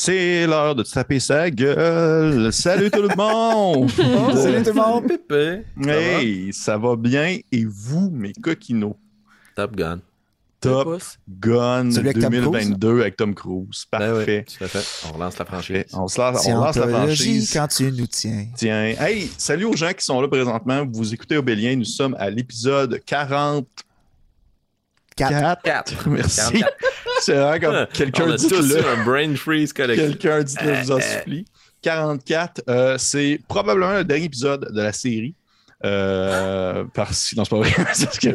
C'est l'heure de taper sa gueule. Salut tout le monde! Oh, salut tout le monde! Pépé! Hey, ça va bien? Et vous, mes coquinos? Top Gun. Top Gun 2022 avec Tom Cruise? Parfait. Ben oui, fait. On relance la franchise. On, se lance, on lance la franchise. quand tu nous tiens. Tiens. Hey, salut aux gens qui sont là présentement. Vous écoutez Obélien. Nous sommes à l'épisode 40 4. Merci. C'est vraiment comme ah, quelqu'un dit le un brain freeze collectif. Quelqu'un dit le je vous en supplie. 44, c'est probablement le dernier épisode de la série. Euh, parce non, c'est pas vrai. parce, que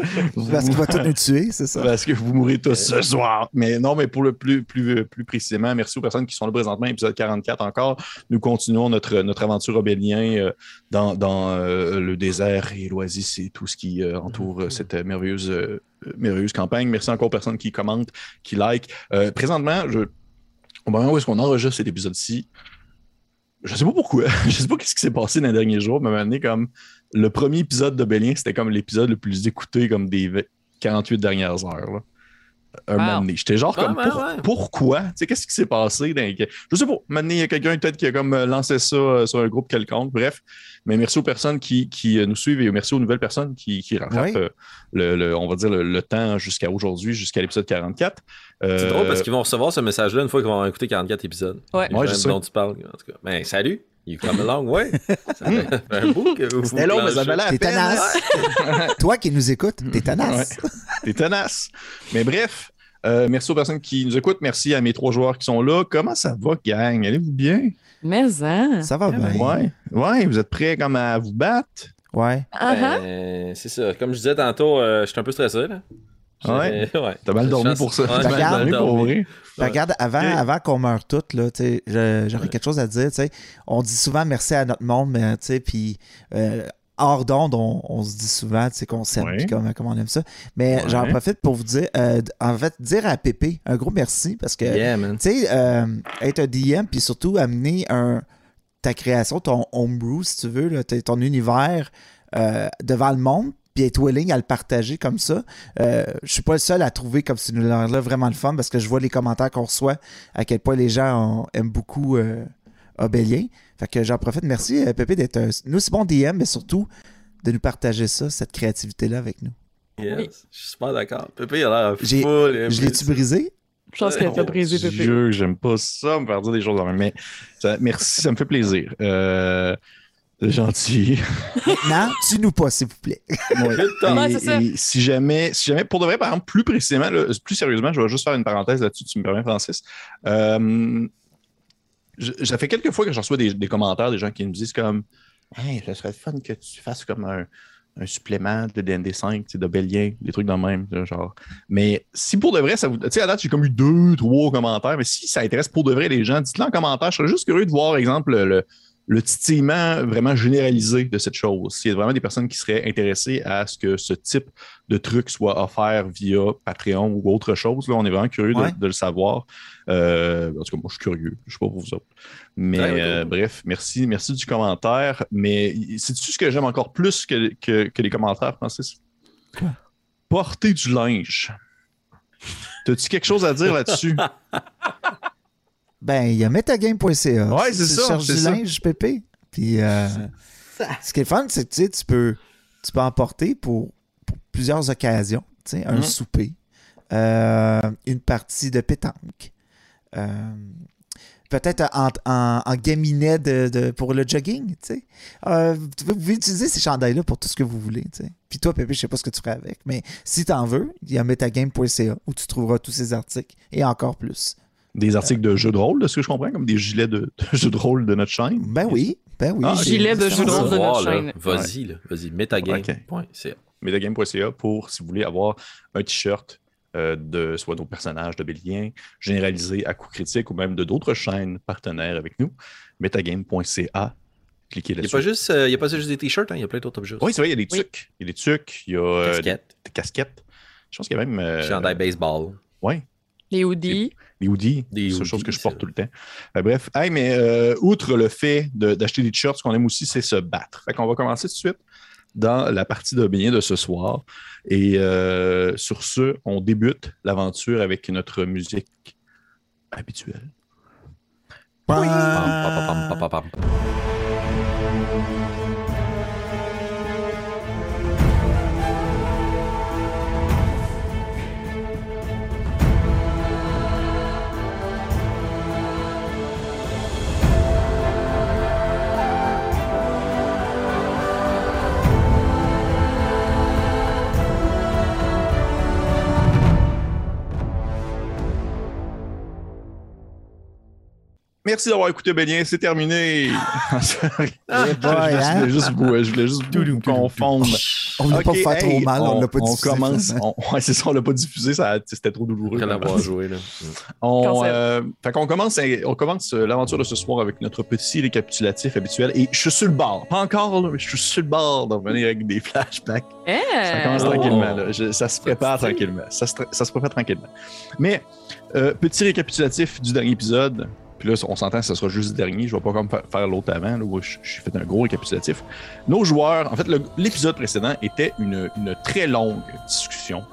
Parce qu'il va tout nous tuer, c'est ça? parce que vous mourrez tous ce soir. Mais non, mais pour le plus, plus, plus précisément, merci aux personnes qui sont là présentement, épisode 44 encore. Nous continuons notre, notre aventure obélien euh, dans, dans euh, le désert et l'oasis et tout ce qui entoure cette merveilleuse, merveilleuse campagne. Merci encore aux personnes qui commentent, qui like. Euh, présentement, je, au moment où est-ce qu'on enregistre cet épisode-ci, je sais pas pourquoi. je sais pas ce qui s'est passé dans les derniers jours, mais à un moment donné, comme le premier épisode de Bélien, c'était comme l'épisode le plus écouté comme des v- 48 dernières heures. Là. Un Wow. moment donné. J'étais genre Ouais, comme ouais, pour- ouais. pourquoi? Tu sais, qu'est-ce qui s'est passé? Dans... Je sais pas. Maintenant, il y a quelqu'un peut-être qui a comme euh, lancé ça euh, sur un groupe quelconque. Bref. Mais merci aux personnes qui, qui euh, nous suivent et merci aux nouvelles personnes qui, qui rattrapent Oui. euh, le, le- on va dire le, le temps jusqu'à aujourd'hui, jusqu'à l'épisode 44. Euh, C'est drôle parce qu'ils vont recevoir ce message-là une fois qu'ils vont écouter 44 épisodes. Ouais. Ouais, gens je sais. dont tu parles, en tout cas. Ben, salut. You come along, ouais. Ça fait ça fait un bout que vous C'était long, mais ça planchez. valait la T'es peine. tenace. Toi qui nous écoutes, t'es tenace. T'es tenace. Mais bref, euh, merci aux personnes qui nous écoutent. Merci à mes trois joueurs qui sont là. Comment ça va, gang? Allez-vous bien? Mais hein? Ça va bien. Ouais. Ouais, vous êtes prêts comme à vous battre? Ouais. Ah, ah. Ben, c'est ça. Comme je disais tantôt, euh, je suis un peu stressé. Là. Ouais. Ouais. T'as mal dormi pour ça. Ouais, T'as mal dormi pour vrai. Puis regarde, avant, avant qu'on meure toutes, là, j'aurais quelque chose à dire. On dit souvent merci à notre monde, mais tu sais, puis euh, hors d'onde, on, on se dit souvent qu'on s'aime, Ouais. puis comme, comme on aime ça. Mais Ouais. j'en profite pour vous dire, euh, en fait, dire à Pépé un gros merci parce que, Yeah, man. tu sais, euh, être un DM, puis surtout amener un, ta création, ton homebrew, si tu veux, là, ton univers devant le monde, puis être willing à le partager comme ça. Euh, je suis pas le seul à trouver comme ce univers-là vraiment le fun parce que je vois les commentaires qu'on reçoit, à quel point les gens ont- aiment beaucoup euh, Obélien. Fait que j'en profite. Merci, euh, Pépé, d'être un, nous aussi bon DM, mais surtout de nous partager ça, cette créativité-là avec nous. Yes. Oui. Je suis super d'accord. Pépé, il a l'air J'ai- full. Je l'ai-tu brisé? Je pense qu'elle t'a brisé, Pépé. Dieu, j'aime pas ça, me faire dire des choses Mais ça- merci, ça me fait plaisir. Euh, c'est gentil. Maintenant, tue-nous pas, s'il vous plaît. Ouais. Ouais, Et- si jamais, si jamais, pour de vrai, par exemple, plus précisément, là, plus sérieusement, je vais juste faire une parenthèse là-dessus, tu me permets, Francis. Euh, je- ça fait quelques fois que je reçois des, des commentaires des gens qui me disent comme Hey, ça serait fun que tu fasses comme un, un supplément de DND5, tu sais, de Bélien, des trucs dans le même, genre. Mais si pour de vrai, ça vous. Tu sais, à date, j'ai comme eu deux, trois commentaires, mais si ça intéresse pour de vrai les gens, dites-le en commentaire. Je serais juste curieux de voir, exemple, le, le, le titillement vraiment généralisé de cette chose. S'il y a vraiment des personnes qui seraient intéressées à ce que ce type de truc soit offert via Patreon ou autre chose, là, on est vraiment curieux de- Ouais. de, le savoir. Euh, en tout cas, moi, je suis curieux. Je ne sais pas pour vous autres. Mais Ouais, ouais, euh, bref, merci, merci du commentaire. Mais c'est-tu ce que j'aime encore plus que, que, que les commentaires, Francis? Quoi? Porter du linge. T'as-tu quelque chose à dire là-dessus? Ben, il y a metagame.ca. Ouais, Tu c'est ça, cherches c'est du ça. linge, Pépé. Puis, euh, ce qui est fun, c'est que tu sais, tu peux, tu peux emporter pour, pour plusieurs occasions. Tu sais, un Mhm. souper, euh, une partie de pétanque. euh, Peut-être en, en, en gaminet de, de- pour le jogging, tu sais. Euh, vous pouvez- vous pouvez utiliser ces chandails-là pour tout ce que vous voulez, tu sais. Puis toi, Pépé, je sais pas ce que tu ferais avec, mais si t'en veux, il y a metagame.ca où tu trouveras tous ces articles et encore plus. Des articles de jeux de rôle, de ce que je comprends, comme des gilets de, de jeux de rôle de notre chaîne. Ben oui, ben oui. Ah, c'est- gilet de c'est jeu de rôle de notre chaîne. Vas-y, là. Vas-y. Metagame.ca. metagame.ca pour, si vous voulez, avoir un t-shirt euh, de soit nos personnages de Bélien, généralisé à coup critique ou même de d'autres chaînes partenaires avec nous. Metagame.ca. Cliquez Il n'y a là-dessus. pas juste, euh, il y a pas juste des t-shirts, hein, il y a plein d'autres objets. Oui, c'est vrai, il y a des Oui. tucs. Il y a des tucs, il y a euh, Casquettes, des casquettes. Je pense qu'il y a même. euh, chandail baseball. ouais, Les hoodies. Les hoodies. Des c'est chose que je porte tout le temps. Euh, bref, hey, mais euh, outre le fait de- d'acheter des t-shirts, ce qu'on aime aussi, c'est se battre. Fait qu'on va commencer tout de suite dans la partie de Bélien de ce soir. Et euh, sur ce, on débute l'aventure avec notre musique habituelle. Pam, pam, pam, pam, Merci d'avoir écouté Bénien, c'est terminé. Je, hein? voulais juste vous, je voulais juste vous confondre. On ne Ok, pas faire trop mal, on l'a pas on diffusé. commence. on- ouais, c'est ça, on l'a pas diffusé, ça, c'était trop douloureux. Rien à voir jouer, là. On, euh, fait qu'on commence, on commence euh, l'aventure de ce soir avec notre petit récapitulatif habituel. Et je suis sur le bord. Pas encore, là, mais je suis sur le bord de revenir avec des flashbacks. Ça Eh! commence Oh. tranquillement. là. Je- ça se prépare tranquillement. Ça se, ça se prépare tranquillement. Mais, euh, petit récapitulatif du dernier épisode. Puis là, on s'entend que ce sera juste le dernier. Je vais pas comme fa- faire l'autre avant, là, où je- j'ai fait un gros récapitulatif. Nos joueurs, en fait, l'épisode précédent était une, une très longue discussion.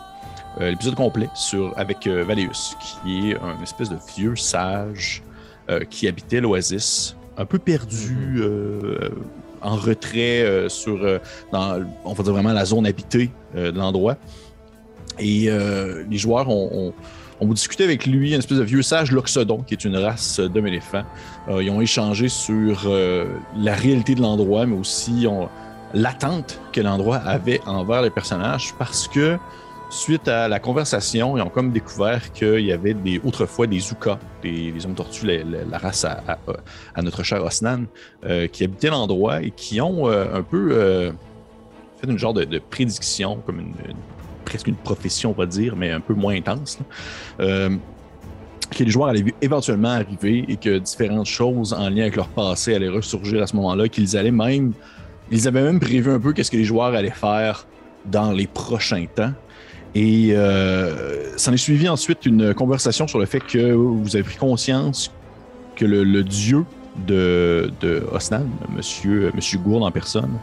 euh, l'épisode complet sur, avec euh, Valéus, qui est un espèce de vieux sage euh, qui habitait l'Oasis, un peu perdu, euh, en retrait sur, dans, on va dire vraiment la zone habitée de l'endroit. Et les joueurs ont, ont- ont discuté avec lui, une espèce de vieux sage Loxodon, qui est une race d'hommes éléphants. Euh, ils ont échangé sur euh, la réalité de l'endroit, mais aussi on- l'attente que l'endroit avait envers les personnages, parce que suite à la conversation, ils ont comme découvert qu'il y avait autrefois des Zuka, des, des hommes tortues, la, race à, notre cher Osnan, euh, qui habitaient l'endroit et qui ont un peu fait une genre de, prédiction, comme une- presque une profession, on va dire, mais un peu moins intense. Euh, que les joueurs allaient éventuellement arriver et que différentes choses en lien avec leur passé allaient ressurgir à ce moment-là, qu'ils allaient même. Ils avaient même prévu un peu qu'est-ce que les joueurs allaient faire dans les prochains temps. Et euh, s'en est suivi ensuite une conversation sur le fait que vous avez pris conscience que le, dieu de, de Osnan, monsieur, monsieur en personne,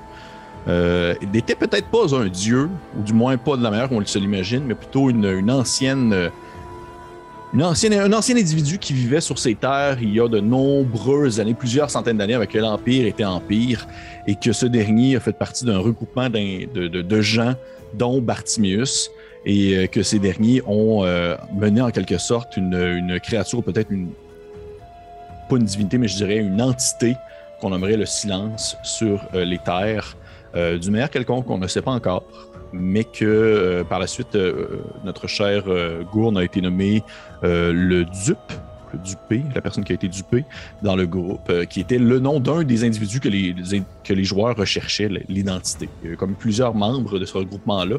euh, n'était peut-être pas un dieu, ou du moins pas de la manière qu'on se l'imagine, mais plutôt une, ancienne. euh, Une ancienne, un ancien individu qui vivait sur ces terres il y a de nombreuses années, plusieurs centaines d'années, avec l'Empire était Empire, et que ce dernier a fait partie d'un regroupement de, gens, dont Bartimius, et euh, que ces derniers ont euh, mené en quelque sorte une, une créature, peut-être pas une divinité, mais je dirais une entité qu'on nommerait le silence sur les terres euh, d'une quelconque qu'on ne sait pas encore, mais que euh, par la suite, euh, notre cher euh, Gourne a été nommé le dupe, le dupé, la personne qui a été dupée dans le groupe, qui était le nom d'un des individus que les, joueurs recherchaient, l'identité. Comme plusieurs membres de ce regroupement-là,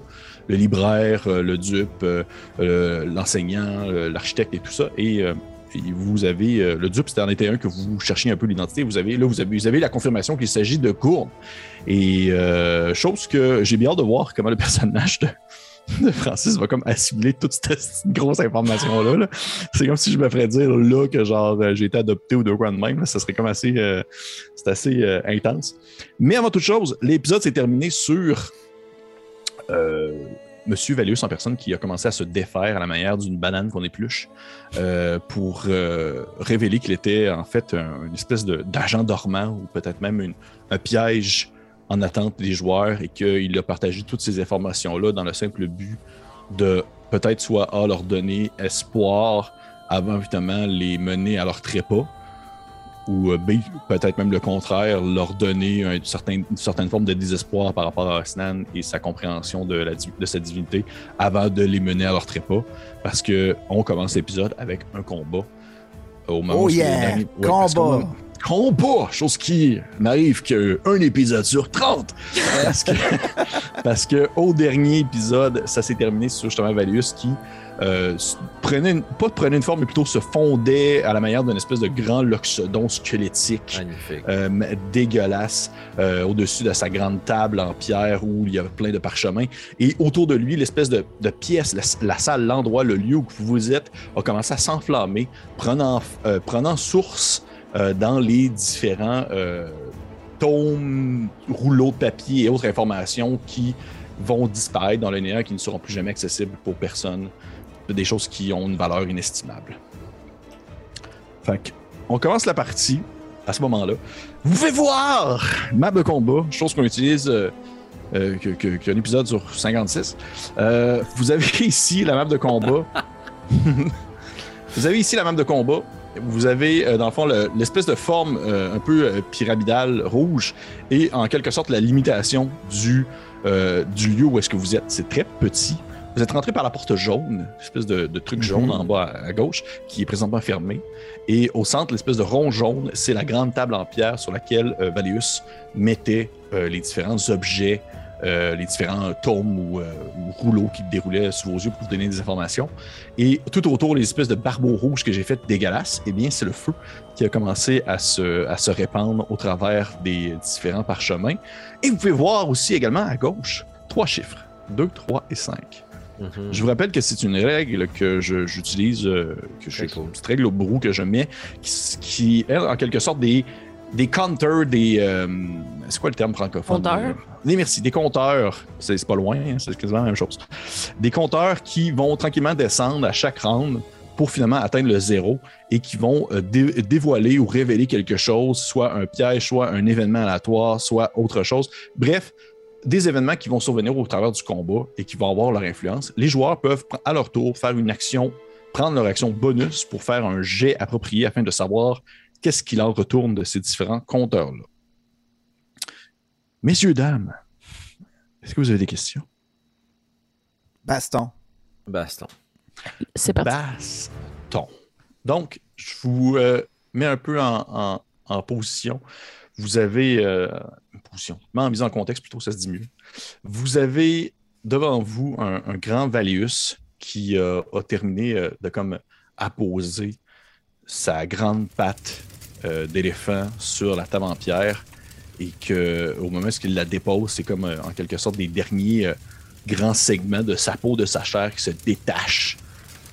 le libraire, le dupe, l'enseignant, l'architecte et tout ça, et et vous avez euh, le dupe, c'était en était un que vous cherchiez un peu l'identité. Vous avez là, vous avez, la confirmation qu'il s'agit de Gourne. Et euh, chose que j'ai bien hâte de voir comment le personnage de, Francis va comme assimiler toute cette, grosse information-là. là. C'est comme si je me ferais dire là que genre euh, j'ai été adopté ou de quoi de même. là. Ça serait comme assez, c'est assez intense. Mais avant toute chose, l'épisode s'est terminé sur euh, Monsieur Valius en personne qui a commencé à se défaire à la manière d'une banane qu'on épluche euh, pour euh, révéler qu'il était en fait un- une espèce d'agent dormant ou peut-être même un piège en attente des joueurs et qu'il a partagé toutes ces informations-là dans le simple but de peut-être soit A, leur donner espoir avant évidemment les mener à leur trépas ou euh, B, peut-être même le contraire, leur donner un certain- une certaine forme de désespoir par rapport à Osnan et sa compréhension de, la, de sa divinité avant de les mener à leur trépas. Parce que on commence l'épisode avec un combat. Au moment Oh où yeah! ouais, Combat! Combat! Chose qui n'arrive qu'un épisode sur 30! Parce que, parce que au dernier épisode, ça s'est terminé sur justement Valius qui euh, prenait une- pas prenait une forme, mais plutôt se fondait à la manière d'une espèce de grand loxodon squelettique. Euh, dégueulasse euh, au-dessus de sa grande table en pierre où il y avait plein de parchemins. Et autour de lui, l'espèce de, de pièce, la, la salle, l'endroit, le lieu où vous êtes, a commencé à s'enflammer, prenant, prenant source dans les différents tomes, rouleaux de papier et autres informations qui vont disparaître dans le néant, qui ne seront plus jamais accessibles pour personne. Des choses qui ont une valeur inestimable. On commence la partie à ce moment-là. Vous pouvez voir map de combat, chose qu'on utilise. euh, euh, épisode sur 56. Euh, vous avez ici la map de combat. vous avez ici la map de combat. Vous avez, dans le fond, le- l'espèce de forme euh, un peu euh, pyramidale rouge et en quelque sorte la limitation du, du lieu où est-ce que vous êtes. C'est très petit. Vous êtes rentré par la porte jaune, espèce de, de truc jaune Mhm. en bas à, à gauche, qui est présentement fermé. Et au centre, l'espèce de rond jaune, c'est la grande table en pierre sur laquelle euh, Valius mettait euh, les différents objets, euh, les différents tomes ou, euh, ou rouleaux qui déroulaient sous vos yeux pour vous donner des informations. Et tout autour, les espèces de barbeaux rouges que j'ai fait dégueulasses, eh bien, c'est le feu qui a commencé à se, à se répandre au travers des différents parchemins. Et vous pouvez voir aussi également à gauche trois chiffres 2, 3 et 5. Mhm. Je vous rappelle que c'est une règle que j'utilise, euh, que je, cool. une petite règle au brou que je mets, qui, qui est en quelque sorte des, des counters, des. euh, c'est quoi le terme francophone? Compteurs? Oui, merci. Des compteurs. C'est pas loin, hein, c'est quasiment la même chose. Des compteurs qui vont tranquillement descendre à chaque round pour finalement atteindre le zéro et qui vont euh, dé- dévoiler ou révéler quelque chose, soit un piège, soit un événement aléatoire, soit autre chose. Bref, des événements qui vont survenir au travers du combat et qui vont avoir leur influence. Les joueurs peuvent à leur tour faire une action, prendre leur action bonus pour faire un jet approprié afin de savoir qu'est-ce qui leur retourne de ces différents compteurs-là. Messieurs, dames, est-ce que vous avez des questions? Baston. Baston. C'est parti. Baston. Donc, je vous euh, mets un peu en, en- en position. Vous avez. euh, position. Mais en mise en contexte, plutôt, ça se dit mieux. Vous avez devant vous un, grand Valius qui euh, a terminé euh, de comme apposer sa grande patte euh, d'éléphant sur la table en pierre et que au moment où il la dépose, c'est comme en quelque sorte des derniers grands segments de sa peau, de sa chair qui se détachent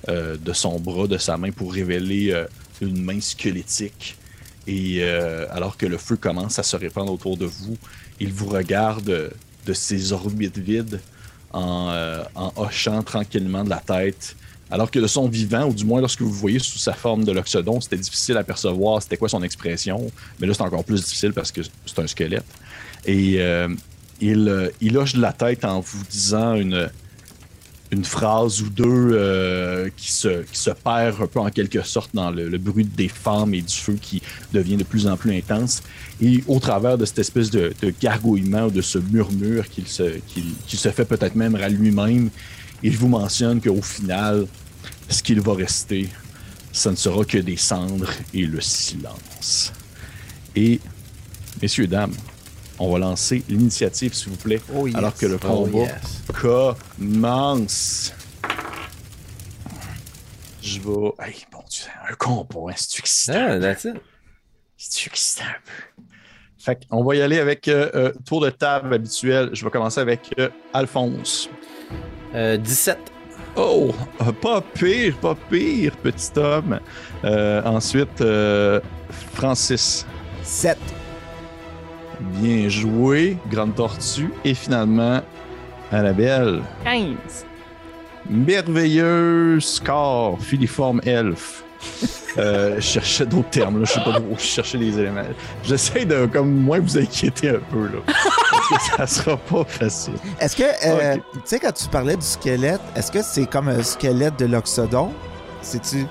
de son bras, de sa main pour révéler une main squelettique. Et euh, alors que le feu commence à se répandre autour de vous, il vous regarde de ses orbites vides en, euh, hochant tranquillement de la tête. Alors que de son vivant, ou du moins lorsque vous voyez sous sa forme de l'oxodon, c'était difficile à percevoir c'était quoi son expression. Mais là, c'est encore plus difficile parce que c'est un squelette. Et euh, il, il hoche de la tête en vous disant une, une phrase ou deux euh, qui, se, qui se perd un peu en quelque sorte dans le, bruit des femmes et du feu qui devient de plus en plus intense. Et au travers de cette espèce de, gargouillement ou de ce murmure qu'il se, se fait peut-être même à lui-même, il vous mentionne qu'au final, ce qu'il va rester, ça ne sera que des cendres et le silence. Et, messieurs, dames, on va lancer l'initiative, s'il vous plaît, Oh, yes. alors que le Oh, combat yes. commence. Je vais. Hey, mon Dieu, un combat, hein, c'est excitant? Ah, that's it. C'est excitant un peu? Fait qu'on va y aller avec euh, euh, tour de table habituel. Je vais commencer avec euh, Alphonse. Euh, 17. Oh, euh, pas pire, pas pire, petit homme. Euh, ensuite, euh, Francis. 7. Bien joué, Grande Tortue. Et finalement, Annabelle. 15. Merveilleux score, filiforme elfe. Euh, je cherchais d'autres termes, là. je sais pas je cherchais les éléments. J'essaie de comme moins vous inquiéter un peu là. Parce que ça sera pas facile. Est-ce que, euh, tu sais, quand tu parlais du squelette, est-ce que c'est comme un squelette de l'oxodon? C'est-tu.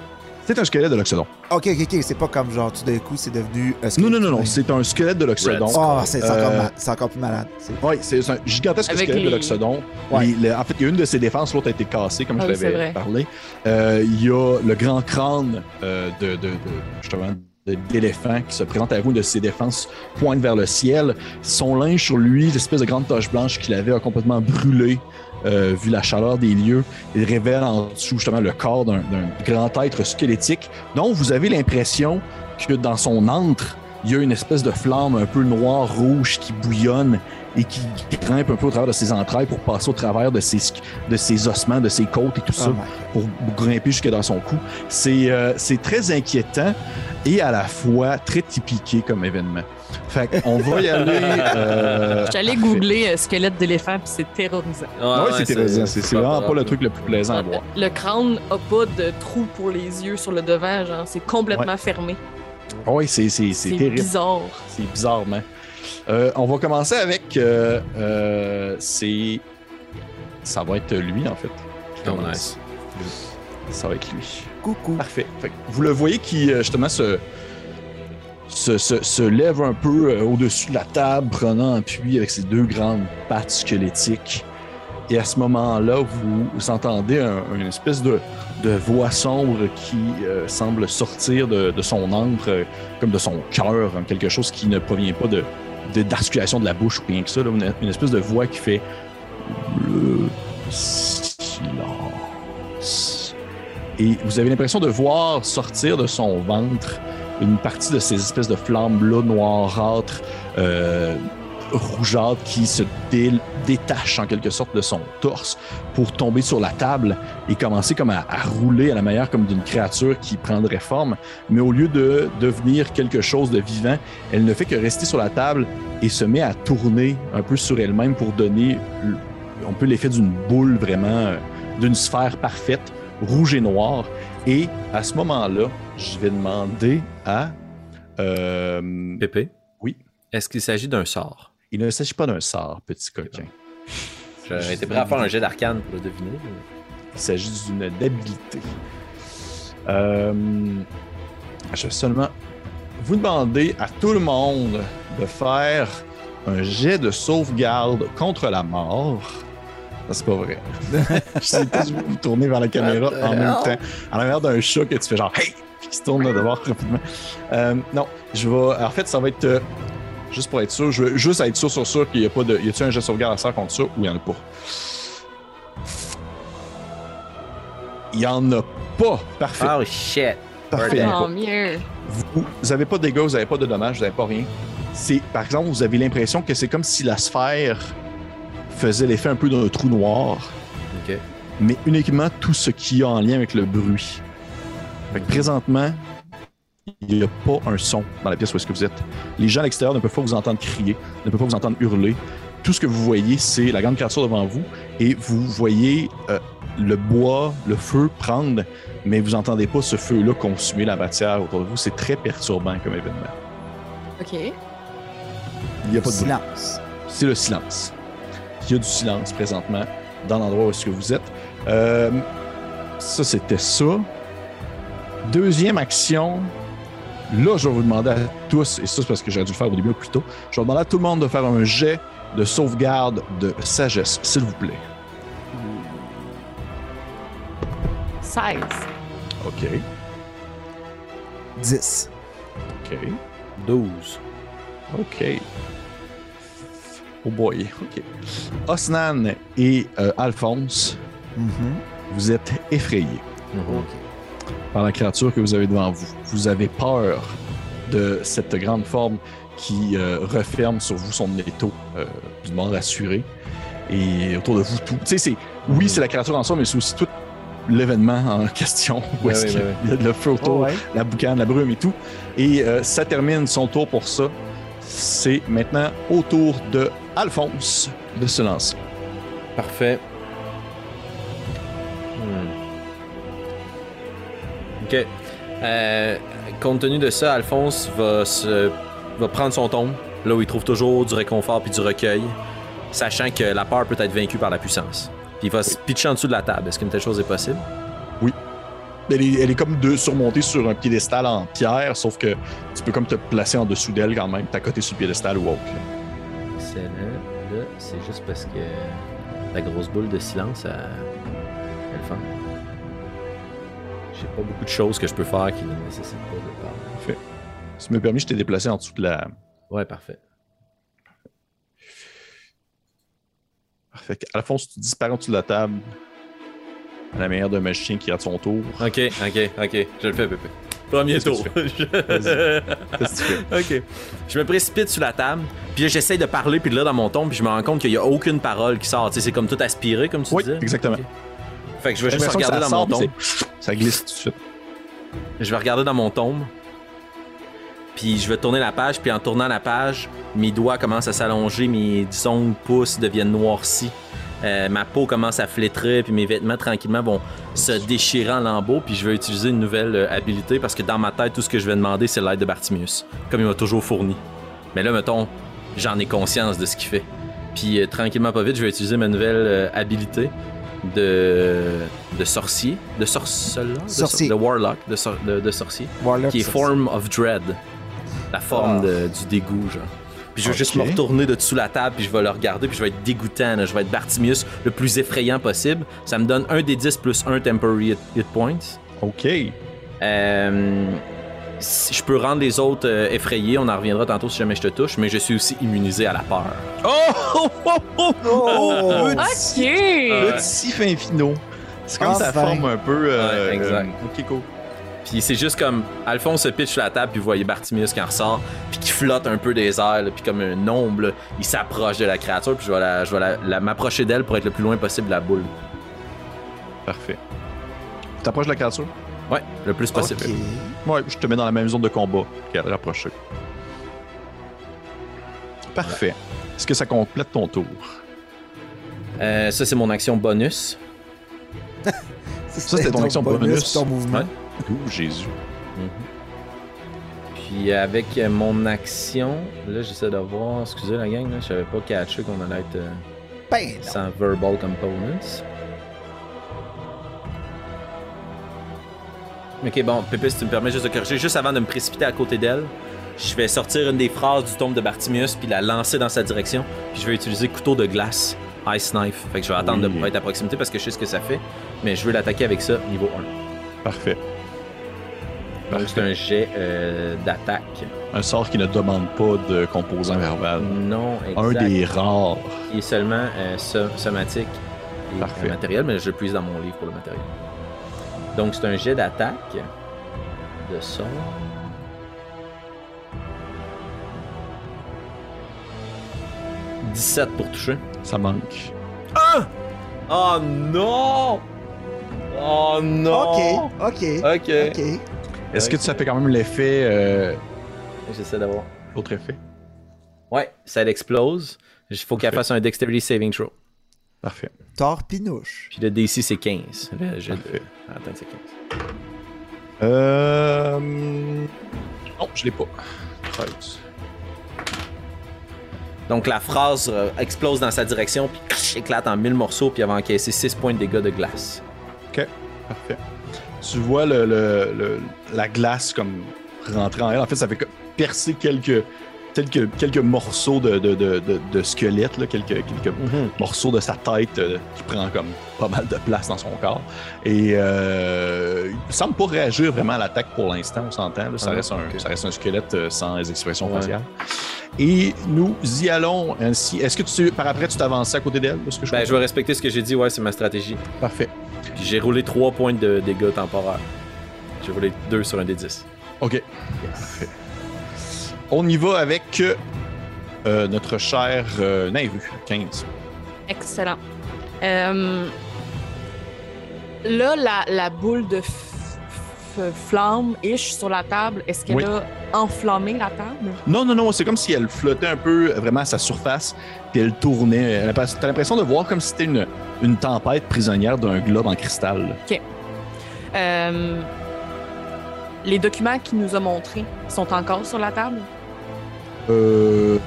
C'est un squelette de l'Oxodon. Ok, ok, ok, c'est pas comme genre tout d'un coup c'est devenu un Non, squelette. non, non, non, c'est un squelette de l'Oxodon. Oh, c'est c'est encore, Euh, ma- encore plus malade. Oui, c'est un gigantesque Avec squelette de l'Oxodon. Ouais. En fait, il y a une de ses défenses, l'autre a été cassée, comme Ah je l'avais vrai. parlé. Euh, il y a le grand crâne euh, de, de, de- justement, d'éléphant qui se présente à vous, une de ses défenses pointe vers le ciel. Son linge sur lui, l'espèce de grande tache blanche qu'il avait, a complètement brûlé. Euh, vu la chaleur des lieux, il révèle en dessous justement le corps d'un grand être squelettique dont vous avez l'impression que dans son antre, il y a une espèce de flamme un peu noire, rouge qui bouillonne et qui grimpe un peu au travers de ses entrailles pour passer au travers de ses, de ses ossements, de ses côtes et tout ça, my- pour grimper jusque dans son cou. C'est euh, c'est très inquiétant et à la fois très typiqué comme événement. Fait qu'on va y aller. euh, Je allé googler euh, squelette d'éléphant, puis c'est terrorisant. Ouais, c'est terrorisant. C'est c'est vraiment pas le truc le plus plaisant à voir. Le crâne a pas de trou pour les yeux sur le devant, genre, c'est complètement fermé. Oui, c'est c'est- c'est C'est terrible. bizarre. C'est bizarrement. Euh, on va commencer avec. euh, euh, c'est. Ça va être lui, en fait. Oh, commence. nice. Ça va être lui. Coucou. Parfait. Fait que vous le voyez qui, justement, se, se, lève un peu euh, au-dessus de la table, prenant appui avec ses deux grandes pattes squelettiques. Et à ce moment-là, vous, entendez un- une espèce de, voix sombre qui euh, semble sortir de, son antre, euh, comme de son cœur, hein, quelque chose qui ne provient pas de d'articulation de, la bouche ou rien que ça. Une, une espèce de voix qui fait le silence. Et vous avez l'impression de voir sortir de son ventre une partie de ces espèces de flammes-là noirâtres, euh, rougeâtres, qui se dé- détachent en quelque sorte de son torse pour tomber sur la table et commencer comme à, à rouler à la manière comme d'une créature qui prendrait forme. Mais au lieu de devenir quelque chose de vivant, elle ne fait que rester sur la table et se met à tourner un peu sur elle-même pour donner on peut l'effet d'une boule vraiment, euh, d'une sphère parfaite, rouge et noire. Et à ce moment-là, je vais demander à. euh, Pépé? Oui. Est-ce qu'il s'agit d'un sort? il ne s'agit pas d'un sort, petit coquin. J'aurais été prêt à faire un jet d'arcane pour le deviner. mais- Il s'agit d'une d'habilité. Euh, je vais seulement vous demander à tout le monde de faire un jet de sauvegarde contre la mort. C'est pas vrai. je sais pas si vous vous tournez vers la caméra en même temps. À l'arrière d'un chat que tu fais genre Hey! Qui se tourne de bord rapidement. Euh, non, je vais. En fait, ça va être. euh, juste pour être sûr, je veux juste être sûr sur sûr qu'il n'y a pas de. Y a-t-il un jet de sauvegarde à faire contre ça ou il n'y en a pas? Il n'y en a pas. Parfait. Oh shit! Parfait. Tant mieux. Vous n'avez pas de dégâts, vous n'avez pas de dommages, vous n'avez pas rien. C'est, par exemple, vous avez l'impression que c'est comme si la sphère faisait l'effet un peu d'un trou noir, Ok. mais uniquement tout ce qui a en lien avec le bruit. Fait que présentement, il n'y a pas un son dans la pièce où est-ce que vous êtes. Les gens à l'extérieur ne peuvent pas vous entendre crier, ne peuvent pas vous entendre hurler. Tout ce que vous voyez, c'est la grande créature devant vous et vous voyez euh, le bois, le feu prendre, mais vous n'entendez pas ce feu-là consumer la matière autour de vous. C'est très perturbant comme événement. OK. Il n'y a pas de bruit. Silence. c'est le silence. Il y a du silence présentement dans l'endroit où est-ce que vous êtes. Euh, ça, c'était ça. Deuxième action. Là, je vais vous demander à tous, et ça c'est parce que j'aurais dû le faire au début plus tôt, je vais demander à tout le monde de faire un jet de sauvegarde de sagesse, s'il vous plaît. 16. OK. 10. OK. 12. OK. Oh boy. OK. Osnan et euh, Alphonse, Mhm. vous êtes effrayés. Mhm. Par la créature que vous avez devant vous. Vous avez peur de cette grande forme qui euh, referme sur vous son étau euh, du mort assuré. Et autour de vous, tout. Tu sais, c'est. Oui, c'est la créature en soi, mais c'est aussi tout l'événement en question. Où Ouais, est-ce ouais, qu'il y a- ouais, il y a de le feu autour, Oh, ouais. la boucane, la brume et tout. Et euh, ça termine son tour pour ça. C'est maintenant au tour de Alphonse de se lancer. Parfait. Ok. Euh, compte tenu de ça, Alphonse va, se, va prendre son tombe, là où il trouve toujours du réconfort puis du recueil, sachant que la peur peut être vaincue par la puissance. Puis il va se pitcher en dessous de la table. Est-ce qu'une telle chose est possible? Elle est, elle est comme de, surmontée sur un piédestal en pierre, sauf que tu peux comme te placer en dessous d'elle quand même, t'as côté sur le piédestal ou autre. là. Excellent. Là, c'est juste parce que la grosse boule de silence, elle, elle fait. J'ai pas beaucoup de choses que je peux faire qui ne nécessitent pas de parler. Si tu me permis, je t'ai déplacé en dessous de la. Ouais, parfait. Fait Alphonse, tu disparais en dessous de la table. À la manière d'un magicien qui a son tour. Ok, ok, ok. Je le fais, Pépé. Premier tour. fais? ok. Je me précipite sur la table, puis là, j'essaye de parler, puis là, dans mon tombe, puis je me rends compte qu'il y a aucune parole qui sort. C'est comme tout aspiré, comme tu Oui, disais. exactement. Fait que je vais juste regarder dans mon tombe. Ça glisse tout de suite. Je vais regarder dans mon tombe. Puis je vais tourner la page, puis en tournant la page, mes doigts commencent à s'allonger, mes ongles pouces deviennent noircis. Euh, ma peau commence à flétrer, puis mes vêtements tranquillement vont se déchirer en lambeaux, puis je vais utiliser une nouvelle euh, habilité parce que dans ma tête, tout ce que je vais demander, c'est l'aide de Bartimius, comme il m'a toujours fourni. Mais là, mettons, j'en ai conscience de ce qu'il fait. Puis euh, tranquillement, pas vite, je vais utiliser ma nouvelle habilité de, de sorcier, de sorceleur, de, sor- Sorcier. de warlock, de, sor- de- de sorcier, Warlock, qui est Form of Dread, la forme Ah. de- du dégoût, genre. Puis je vais juste me retourner de dessous la table, puis je vais le regarder, puis je vais être dégoûtant, là. je vais être Bartimius le plus effrayant possible. Ça me donne un des 10 plus un temporary hit, hit points. OK. Euh, si je peux rendre les autres euh, effrayés, on en reviendra tantôt si jamais je te touche, mais je suis aussi immunisé à la peur. Oh! oh, oh, oh, Oh! Petit, Ok! petit fin finot. C'est comme ça Enfin. forme un peu. euh, Ouais, exact. euh, ok, cool. Puis c'est juste comme Alphonse se pitch sur la table, puis vous voyez Bartimius qui en ressort, puis qui flotte un peu des airs, là, puis comme un ombre, là, il s'approche de la créature, puis je vais, la- je vais la- la- m'approcher d'elle pour être le plus loin possible de la boule. Parfait. Tu t'approches de la créature? Ouais, le plus possible. Ouais, je te mets dans la même zone de combat qu'elle rapproche. Parfait. Est-ce que ça complète ton tour? Euh, ça, c'est mon action bonus. c'était ton action bonus. Ton mouvement. Ouais. Ouh, Jésus. Puis avec mon action, là, j'essaie de voir, excusez la gang, là, je savais pas catché qu'on allait être euh, Ben, sans verbal components. Ok, bon, Pépé, si tu me permets juste de corriger, juste avant de me précipiter à côté d'elle, je vais sortir une des phrases du tombe de Bartimius puis la lancer dans sa direction. Puis je vais utiliser couteau de glace, Ice Knife. Fait que je vais attendre Oui. de pas être à proximité parce que je sais ce que ça fait. Mais je veux l'attaquer avec ça, niveau 1. Parfait. C'est un jet euh, d'attaque. Un sort qui ne demande pas de composant verbal. Non, exact. Un des rares. qui est seulement euh, so- somatique et Parfait. euh, matériel, mais je le puise dans mon livre pour le matériel. Donc c'est un jet d'attaque de sort. « 17 pour toucher. Ça manque. Oh non! Oh non! Ok, ok. Ok. Ok. Est-ce que ça fait quand même l'effet. euh, J'essaie d'avoir. L'autre effet? Ouais, ça explose. Il faut qu'elle fasse un dexterity saving throw. Parfait. Torpinouche. Puis le DC c'est 15. Le jet de... Parfait. Attends, c'est 15. Euh. Non, je l'ai pas. 13. Donc la phrase euh, explose dans sa direction, puis éclate en mille morceaux, puis elle va encaisser 6 points de dégâts de glace. Ok, parfait. Tu vois le, le- le- la glace comme rentrer en elle. En fait, ça fait que percer quelques, quelques, quelques morceaux de, de, de, de- de squelette, là, quelques, quelques morceaux de sa tête euh, qui prend comme pas mal de place dans son corps. Et euh, il semble pas réagir vraiment à l'attaque pour l'instant, on s'entend. Ça, Ah, reste un, ok. ça reste un squelette euh, sans expression Ouais. faciale. Et nous y allons ainsi. Est-ce que tu, par après, tu t'avances à côté d'elle? je Ben, je vais respecter ce que j'ai dit, ouais, c'est ma stratégie. Parfait. J'ai roulé 3 points de dégâts temporaires. J'ai roulé 2 sur un des 10. OK. Parfait. On y va avec euh, notre cher euh, Nairu, 15. Excellent. Euh, là, la, la boule de flamme-ish sur la table, est-ce qu'elle Oui. a enflammé la table? Non, non, non, c'est comme si elle flottait un peu euh, vraiment à sa surface, puis elle tournait. T'as l'impression de voir comme si c'était une, une tempête prisonnière d'un globe en cristal. Euh, les documents qu'il nous a montrés sont encore sur la table? Euh,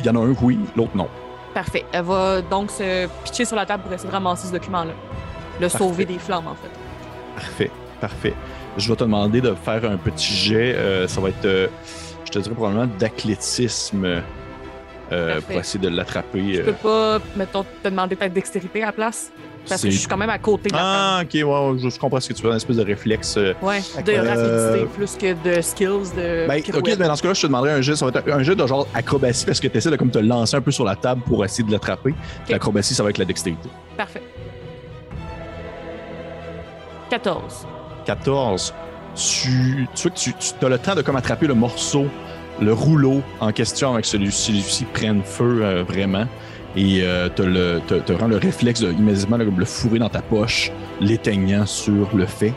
Il y en a un, oui, l'autre, non. Parfait. Elle va donc se pitcher sur la table pour essayer de ramasser ce document-là. Le Parfait. sauver des flammes, en fait. Parfait, parfait. Je vais te demander de faire un petit jet. euh, ça va être, euh, je te dirais probablement d'athlétisme pour essayer de l'attraper. Je peux pas, mettons, te demander peut-être dextérité à la place? Parce que je suis quand même à côté de la Ah, ok, ouais, je, je comprends ce que tu veux, une espèce de réflexe. euh. Ouais, de Euh, rapidité plus que de skills, de Ben, ok, pirouette. ben dans ce cas-là, je te demanderais un jet. Ça va être un jet de genre acrobatie parce que tu essaies de comme te lancer un peu sur la table pour essayer de l'attraper. L'acrobatie, ça va être la dextérité. Parfait. 14. 14. Tu, tu vois que tu, tu as le temps de comme attraper le morceau, le rouleau en question avec celui-ci celui-ci prenne feu euh, vraiment. Et euh, te le te, te rend le réflexe de immédiatement là, le fourrer dans ta poche, l'éteignant sur le fait.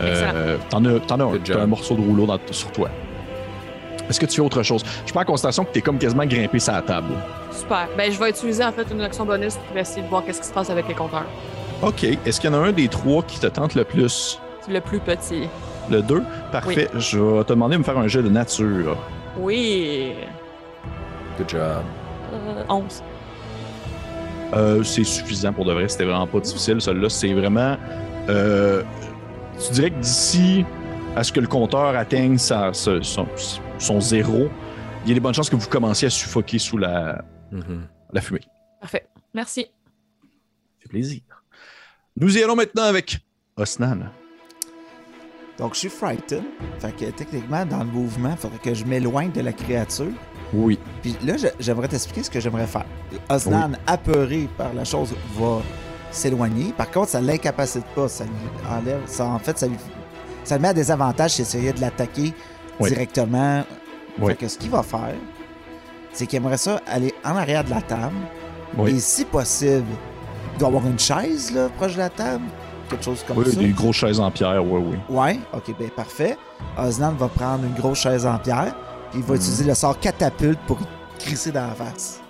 Euh, T'en as, t'en as un, morceau de rouleau dans- sur toi. Est-ce que tu fais autre chose? Je prends en considération que tu es comme quasiment grimpé sur la table. Super. Ben, je vais utiliser en fait une action bonus pour essayer de voir qu'est-ce qui se passe avec les compteurs. OK. Est-ce qu'il y en a un des trois qui te tente le plus? C'est le plus petit. Le 2? Parfait. Je vais te demander de me faire un jet de nature. Oui. Good job. Euh, 11. Euh, c'est suffisant pour de vrai. C'était vraiment pas difficile. Celui-là, c'est vraiment. euh, tu dirais que d'ici à ce que le compteur atteigne sa- sa- son, son zéro, il y a des bonnes chances que vous commenciez à suffoquer sous la, Mhm. la fumée. Parfait. Merci. Ça fait plaisir. Nous y allons maintenant avec Osnan. Donc, je suis frightened. Fait que techniquement, dans le mouvement, il faudrait que je m'éloigne de la créature. Oui. Puis là, j'aimerais t'expliquer ce que j'aimerais faire. Osnan, apeuré par la chose, va s'éloigner. Par contre, ça l'incapacite pas. Ça lui enlève. Ça, en fait, ça lui. Ça le met à des avantages s'il essayait de l'attaquer Oui. directement. Oui. Fait que ce qu'il va faire, c'est qu'il aimerait ça aller en arrière de la table. Oui. Et si possible, il doit avoir une chaise là, proche de la table. Quelque chose comme Oui, ça. des grosses chaises en pierre, oui, oui. Ouais, ok, ben parfait. Osnan va prendre une grosse chaise en pierre, il va utiliser le sort catapulte pour crisser dans la face.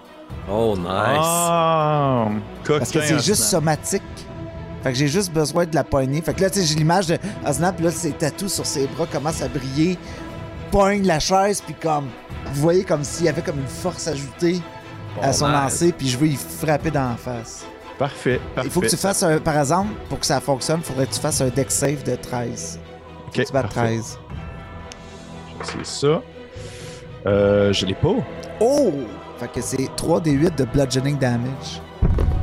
Oh, nice. Ah, Parce que c'est juste somatique. Fait que j'ai juste besoin de la poignée. Fait que là, tu sais, j'ai l'image de Osnan, puis là, ses tatous sur ses bras commencent à briller. Poigne la chaise, puis comme. Vous voyez comme s'il y avait comme une force ajoutée à son nice. lancer, puis je veux y frapper dans la face. Parfait, parfait. Il faut que tu fasses un. Par exemple, pour que ça fonctionne, il faudrait que tu fasses un deck save de 13. Ok, tu battes parfait. 13. C'est ça. Euh, je l'ai pas. Oh! Fait que c'est 3 des 8 de bludgeoning damage.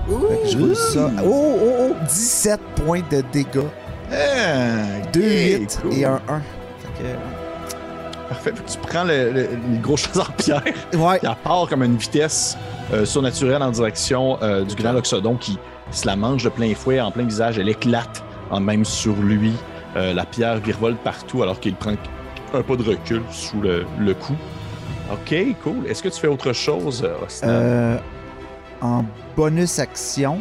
Fait que je roule ça. Oh, oh, oh! 17 points de dégâts. Ah, 2 ok, 8 cool. et un 1. Fait Parfait. Fait que tu prends le, le- les grosses choses en pierre. Ouais. puis elle part comme une vitesse euh, surnaturelle en direction euh, du grand Loxodon qui se la mange de plein fouet, en plein visage. Elle éclate en même sur lui. Euh, la pierre virevolte partout alors qu'il prend un pas de recul sous le, le coup. Ok, cool. Est-ce que tu fais autre chose, euh? Euh, en bonus action,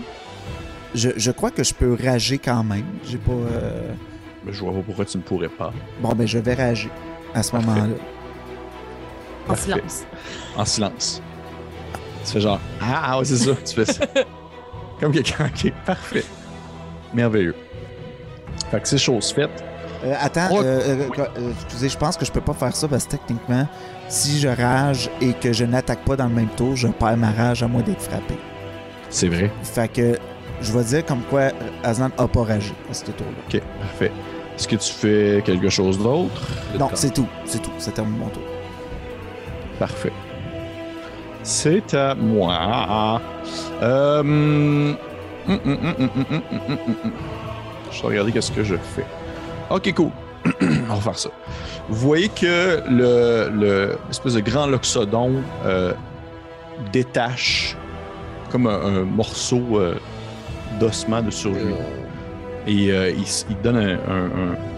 je, je crois que je peux rager quand même. J'ai pas. euh, Ben, Je vois pas pourquoi tu ne pourrais pas. Bon, ben, je vais rager à ce moment-là. En silence. En silence. Tu fais genre Ah, ah ouais, c'est ça. Tu fais ça. Comme quelqu'un. Ok, parfait. Merveilleux. Fait que c'est chose faite. Euh, attends, euh, euh, euh, excusez, je pense que je peux pas faire ça parce que techniquement, si je rage et que je n'attaque pas dans le même tour, je perds ma rage à moins d'être frappé. C'est vrai. Fait que je vais dire comme quoi Aslan a pas ragé à ce tour-là. Ok, parfait. Est-ce que tu fais quelque chose d'autre? Non, c'est tout. C'est tout. C'est termine mon tour. Parfait. C'est à moi. Euh... Je vais regarder qu'est-ce que je fais. Ok, cool. On va faire ça. Vous voyez que le, espèce de grand loxodon euh, détache comme un, morceau euh, d'ossement de sur lui. Et euh, il, donne un,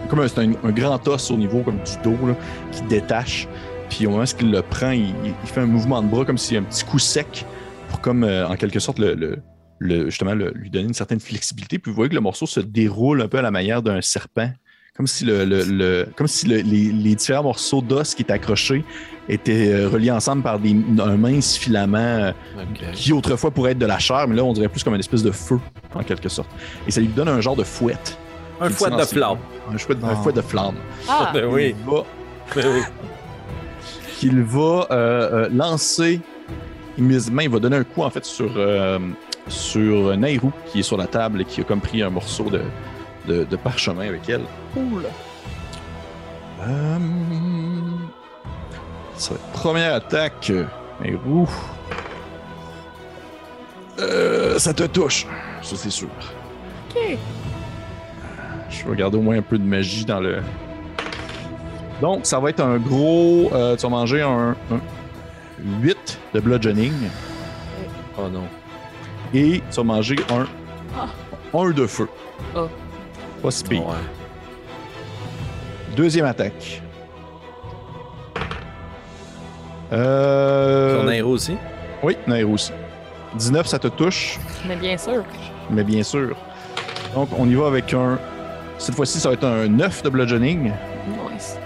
comme un, grand os au niveau comme du dos là, qui détache. Puis au moment où il le prend, il, fait un mouvement de bras comme s'il y a un petit coup sec pour comme en quelque sorte le, justement lui donner une certaine flexibilité. Puis vous voyez que le morceau se déroule un peu à la manière d'un serpent. Comme si, le, le- le- comme si le- les, les différents morceaux d'os qui étaient accrochés étaient euh, reliés ensemble par des, un mince filament euh, qui autrefois pourrait être de la chair, mais là on dirait plus comme une espèce de feu en quelque sorte. Et ça lui donne un genre de fouette. Un fouet de flamme. Un fouet, un Ah. fouet de flamme. Ah! Ben oui. Il va, Ben oui. qu'il va euh, euh, lancer immédiatement, il va donner un coup en fait sur, euh, sur Nairou qui est sur la table et qui a comme pris un morceau de, de, de parchemin avec elle. Cool. Euh, ça va être première attaque. Nairou. Euh, ça te touche, ça c'est sûr. OK. Je vais garder au moins un peu de magie dans le. Donc, ça va être un gros. euh, tu vas manger un, un 8 de bludgeoning Oh non. et tu vas manger un Ah. 1 de feu. Ah. Pas si pire. Ouais. Deuxième attaque. Euh... Ton aéro aussi? Oui, Nairo aussi. 19, ça te touche, Mais bien sûr. mais bien sûr. Donc, on y va avec un. Cette fois-ci, ça va être un 9 de bludgeoning Nice.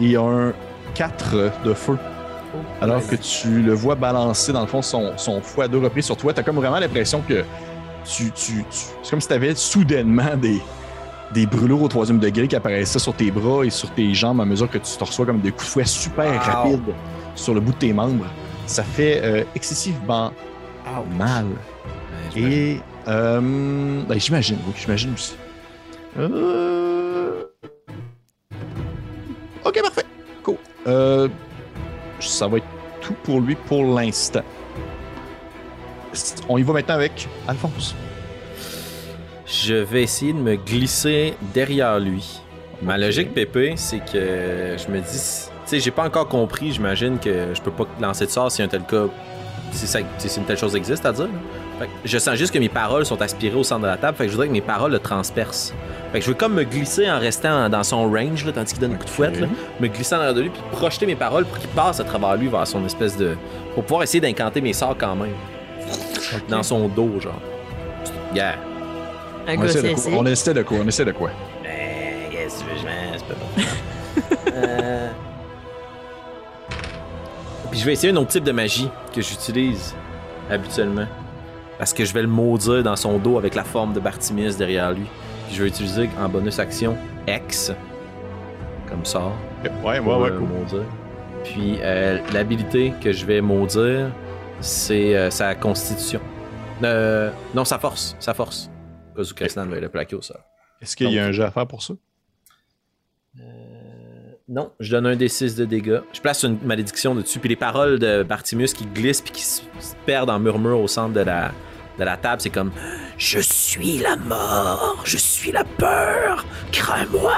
et un 4 de feu. Alors que tu le vois balancer, dans le fond, son, son fouet à deux reprises sur toi. T'as comme vraiment l'impression que tu, tu, tu- c'est comme si t'avais soudainement des, des brûlures au troisième degré qui apparaissaient sur tes bras et sur tes jambes à mesure que tu te reçois comme des coups de fouet super Wow. rapides sur le bout de tes membres. Ça fait euh, excessivement mal. Ouais, Et euh, ben, j'imagine, oui, j'imagine aussi. Euh... Ok, parfait. Cool. Ça va être tout pour lui pour l'instant. On y va maintenant avec Alphonse. Je vais essayer de me glisser derrière lui. Ma logique, Pépé, c'est que je me dis, tu sais, j'ai pas encore compris, j'imagine que je peux pas lancer de sort si un tel cas, si, ça, si une telle chose existe à dire. Fait que je sens juste que mes paroles sont aspirées au centre de la table, fait que je voudrais que mes paroles le transpercent. Fait que je veux comme me glisser en restant dans son range, là, tandis qu'il donne un coup de fouette, là, me glisser en arrière de lui, puis projeter mes paroles pour qu'il passe à travers lui vers son espèce de. pour pouvoir essayer d'incanter mes sorts quand même. Dans son dos, genre. Yeah. Un On gars, essaie, de quoi? on essaie de quoi? On essaie de quoi? Ben, qu'est-ce que tu veux, je c'est pas bon. Euh. Puis je vais essayer un autre type de magie que j'utilise habituellement. Parce que je vais le maudire dans son dos avec la forme de Bartimus derrière lui. Puis je vais utiliser en bonus action X. Comme ça. Ouais, ouais, pour, ouais, euh, cool. maudire. Puis euh, l'habilité que je vais maudire, c'est euh, sa constitution. Euh, non, sa force. Sa force. Va le plaquer au sol. Est-ce qu'il y a un jeu à faire pour ça? Non, je donne un des 6 de dégâts. Je place une malédiction dessus, puis les paroles de Bartimus qui glissent puis qui se perdent en murmure au centre de la, de la table, c'est comme Je suis la mort, je suis la peur, crains-moi,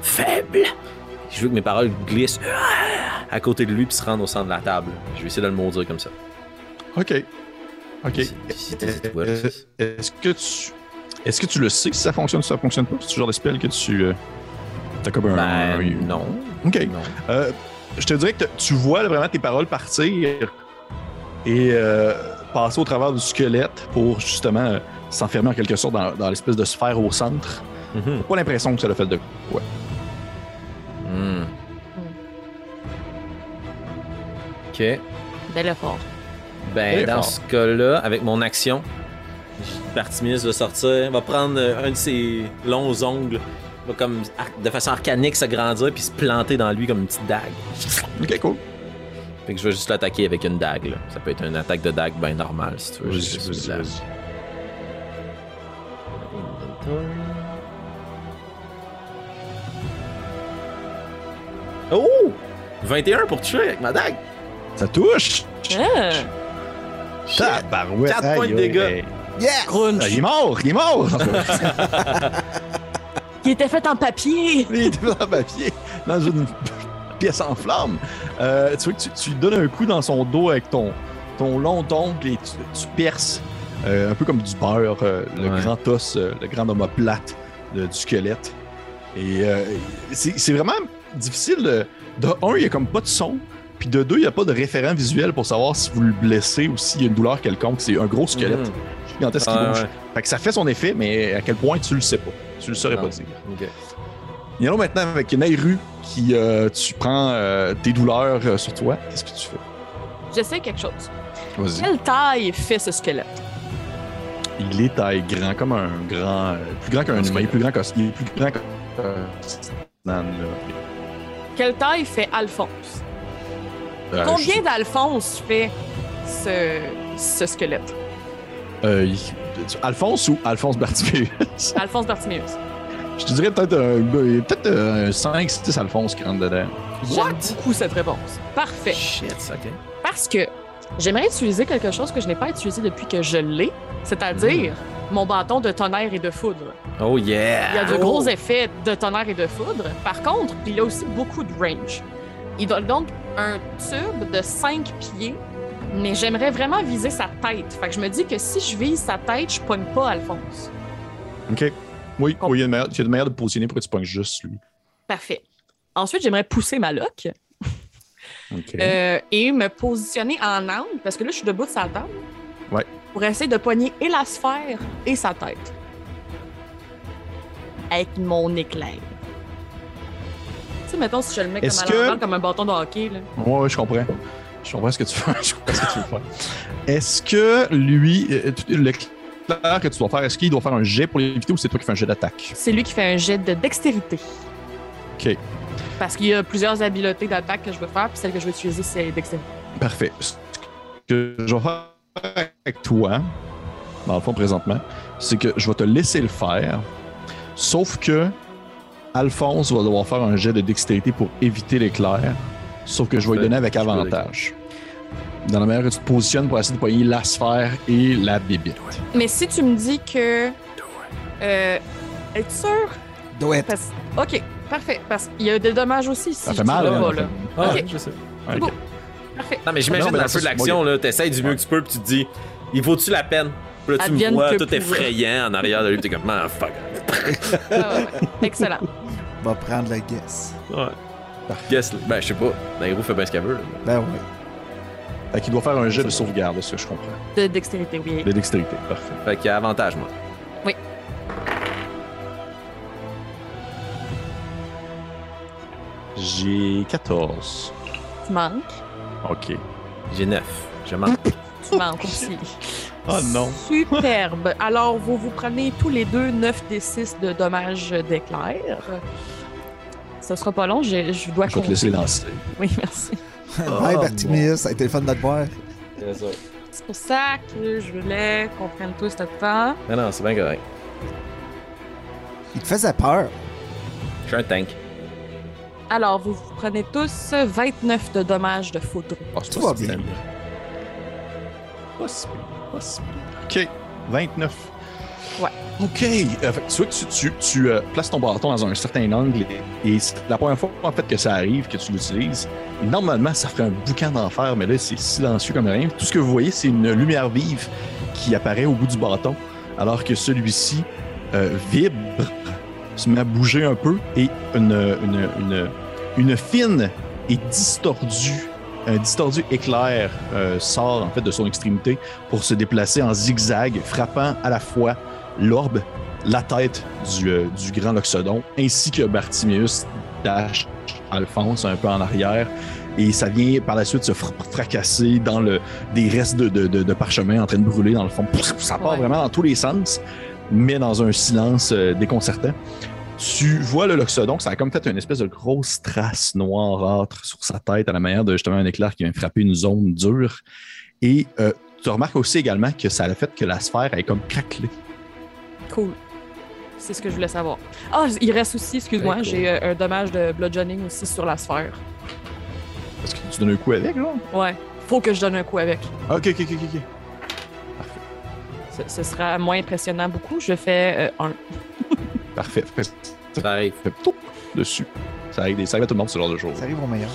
faible. Je veux que mes paroles glissent à côté de lui puis se rendent au centre de la table. Je vais essayer de le maudire comme ça. Ok. Ok. Euh, Est-ce que tu. Est-ce que tu le sais? Si ça fonctionne ou si ça fonctionne pas? C'est ce genre de spell que tu. euh, T'as comme un. Ben, non. Ok. non. Euh, je te dirais que tu vois là, vraiment tes paroles partir et euh, passer au travers du squelette pour justement euh, s'enfermer en quelque sorte dans, dans l'espèce de sphère au centre. T'as pas l'impression que ça l'a fait de quoi. Hmm. Ok. Bel effort. Ben, dans ce cas-là, avec mon action, Bartimus va sortir, va prendre euh, un de ses longs ongles, va comme de façon arcanique s'agrandir puis se planter dans lui comme une petite dague. Ok, cool. Fait que je vais juste l'attaquer avec une dague. Là. Ça peut être une attaque de dague bien normale si tu veux. De la- vas-y. Oh! 21 pour tuer avec ma dague. Ça touche! Ah, Tabarouette! Quatre points de dégâts. Yes! Ah, il est mort! Il est mort! qui était fait en papier. Il était dans le papier, dans une pièce en flammes. Euh, tu vois que tu, tu lui donnes un coup dans son dos avec ton, ton long ongle et tu, tu perces euh, un peu comme du beurre euh, le Ouais. grand os, euh, le grand omoplate de- du squelette. Et euh, c'est c'est vraiment difficile. De, de un, il n'y a comme pas de son. Puis de deux, il n'y a pas de référent visuel pour savoir si vous le blessez ou s'il y a une douleur quelconque. C'est un gros squelette Mhm. Gigantesque qui Ouais, bouge. ouais. Fait que ça fait son effet, mais à quel point tu le sais pas. Tu le saurais pas dire. Ok. Il y en a maintenant avec Nairu qui euh, tu prends euh, tes douleurs euh, sur toi. Qu'est-ce que tu fais? Je sais quelque chose. Vas-y. Quelle taille fait ce squelette? Il est taille grand, comme un grand. euh, plus grand qu'un humain, plus grand qu'un. Il est plus grand qu'un. Quelle taille fait Alphonse? Euh, Combien d'Alphonse fait ce, ce squelette? Euh, Alphonse ou Alphonse Bartiméus? Alphonse Bartiméus. je te dirais peut-être un, peut-être un 5-6 Alphonse qui rentre dedans. J'aime beaucoup cette réponse. Parfait. Shit, ok. Parce que j'aimerais utiliser quelque chose que je n'ai pas utilisé depuis que je l'ai, c'est-à-dire mon bâton de tonnerre et de foudre. Oh yeah! Il y a de Oh. gros effets de tonnerre et de foudre. Par contre, il y a aussi beaucoup de range. Il donne donc un tube de 5 pieds, mais j'aimerais vraiment viser sa tête. Fait que je me dis que si je vise sa tête, je pogne pas Alphonse. Ok. Oui, oui, il y a une manière, il y a une manière de positionner pour que tu pognes juste lui. Parfait. Ensuite, j'aimerais pousser ma loque euh, et me positionner en angle, parce que là, je suis debout de sa table. Ouais. Pour essayer de pogner et la sphère et sa tête. Avec mon éclair. Tu sais, mettons, si je le mets comme à que- comme un bâton de hockey, là. Ouais, ouais, je comprends. Je comprends ce que tu fais. Je comprends ce que tu veux faire. Est-ce que lui, euh, le clair que tu dois faire, est-ce qu'il doit faire un jet pour l'éviter ou c'est toi qui fais un jet d'attaque? C'est lui qui fait un jet de dextérité. Ok, Parce qu'il y a plusieurs habiletés d'attaque que je veux faire, puis celle que je veux utiliser, c'est dextérité. parfait. Ce que je vais faire avec toi, dans le fond présentement, c'est que je vais te laisser le faire, sauf que Alphonse va devoir faire un jet de dextérité pour éviter l'éclair, sauf que je vais lui donner avec avantage. Dans la manière que tu te positionnes pour essayer de poigner la sphère et la bébite. Mais si tu me dis que. Euh. Es-tu sûr? Do it. Parce- Ok, parfait. Parce qu'il y a des dommages aussi si Ça je fait mal, hein, pas, là. Ah, Ok. je sais. Parfait. Non, mais j'imagine le feu de l'action, là, t'essayes du mieux que tu peux, puis tu te dis, il vaut-tu la peine? Puis là, tu me vois tout effrayant en arrière de lui, puis t'es comme, ah, fuck. Ah, ouais. Excellent. Va prendre le guess. Ouais. Guess, ben, je sais pas. Nairo fait bien ce qu'elle veut. là. Ben oui. Fait qu'il doit faire un jet de sauvegarde, de ce que je comprends. De dextérité, oui. De dextérité, parfait. Fait qu'il y a avantage, moi. J'ai 14. Tu manques. OK. J'ai 9. Je manque. Tu manques aussi. Oh non. Superbe. Alors, vous vous prenez tous les deux 9 des 6 de dommages d'éclair. Ça sera pas long, je, je dois Je vais te laisser lancer. Oui, merci. Bye, Bartimius. Ça a été le fun de te voir. C'est pour ça que je voulais qu'on prenne tous notre temps. Non, non, c'est bien correct. Il te faisait peur. Je suis un tank. Alors, vous vous prenez tous 29 de dommages de foudre. Ah, c'est Tout pas bien. si pire. OK. 29. Ouais. OK. Euh, fait vois que tu, euh, places ton bâton dans un certain angle et, c'est la première fois en fait que ça arrive, que tu l'utilises. Normalement, ça ferait un boucan d'enfer, mais là, c'est silencieux comme rien. Tout ce que vous voyez, c'est une lumière vive qui apparaît au bout du bâton, alors que celui-ci euh, vibre, se met à bouger un peu et une, une, une, une fine et distordue un distordu éclair euh, sort en fait de son extrémité pour se déplacer en zigzag, frappant à la fois l'orbe, la tête du, euh, du grand Loxodon, ainsi que Bartimius dash Alphonse un peu en arrière. Et ça vient par la suite se fra- fracasser dans le, des restes de, de, de- de parchemin en train de brûler dans le fond. Ça part Ouais. vraiment dans tous les sens, mais dans un silence euh, déconcertant. Tu vois le Loxodon, ça a comme fait une espèce de grosse trace noirâtre sur sa tête à la manière de justement un éclair qui vient frapper une zone dure. Et euh, tu remarques aussi également que ça a fait que la sphère est comme craquelée. Cool. C'est ce que je voulais savoir. Ah, il reste aussi, excuse-moi, cool. j'ai euh, un dommage de bludgeoning aussi sur la sphère. Est-ce que tu donnes un coup avec, là? Ouais. Faut que je donne un coup avec. Ok, ok, ok, ok. Ce, ce sera moins impressionnant beaucoup. Je fais euh, un. Parfait. Fait, Ça arrive. dessus. Ça arrive, ça arrive à tout le monde ce genre de jour. Ça arrive au meilleur.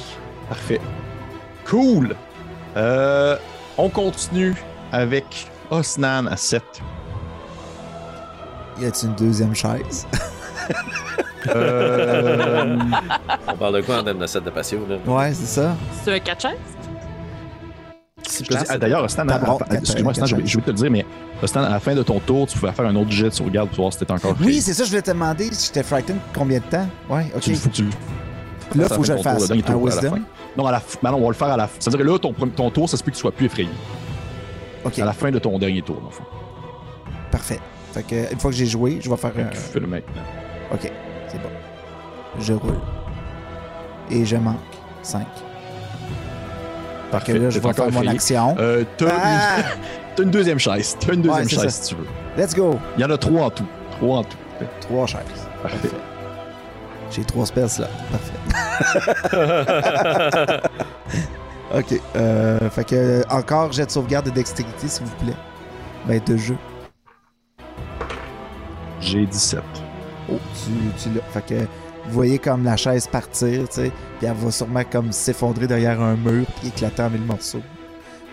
Parfait. Cool. Euh, on continue avec Osnan à 7. Y a-t-il une deuxième chaise? Euh, On parle de quoi en termes de set de patio, là? Ouais, c'est ça. C'est un 4 chaises? Je ah, D'ailleurs, à- quatre- excuse-moi, oublié de te le dire, mais Osnan, à la fin de ton tour, tu pouvais faire un autre jet de sauvegarde pour voir si t'étais encore Oui, c'est ça, je voulais te demander si j'étais frightened combien de temps? Ouais, ok. Tu, faut que tu le Là, faut que je le tour, fasse. tour, à la fin. Non, à la f- ben non, on va le faire à la fin. C'est-à-dire que là, ton, ton tour, ça se peut que tu sois plus effrayé. Ok, À la fin de ton dernier tour, dans le fond. parfait. Fait que, une fois que j'ai joué, je vais faire un. Fais le maintenant. Ok, c'est bon. Je roule. Et je manque 5. Fait que là, je vais faire mon action. Euh, t'as, Ah! une... t'as une deuxième chaise. T'as une deuxième Ouais, chaise ça. si tu veux. Let's go! Il y en a trois en tout. Trois en tout. Trois chaises. Parfait. J'ai trois spells là. Parfait. ok. Euh, fait que, encore jet de sauvegarde de dextérité, s'il vous plaît. Ben, de jeu. J'ai 17. Oh, tu, tu l'as. Fait que vous voyez comme la chaise partir, tu sais, puis elle va sûrement comme s'effondrer derrière un mur puis éclater en mille morceaux.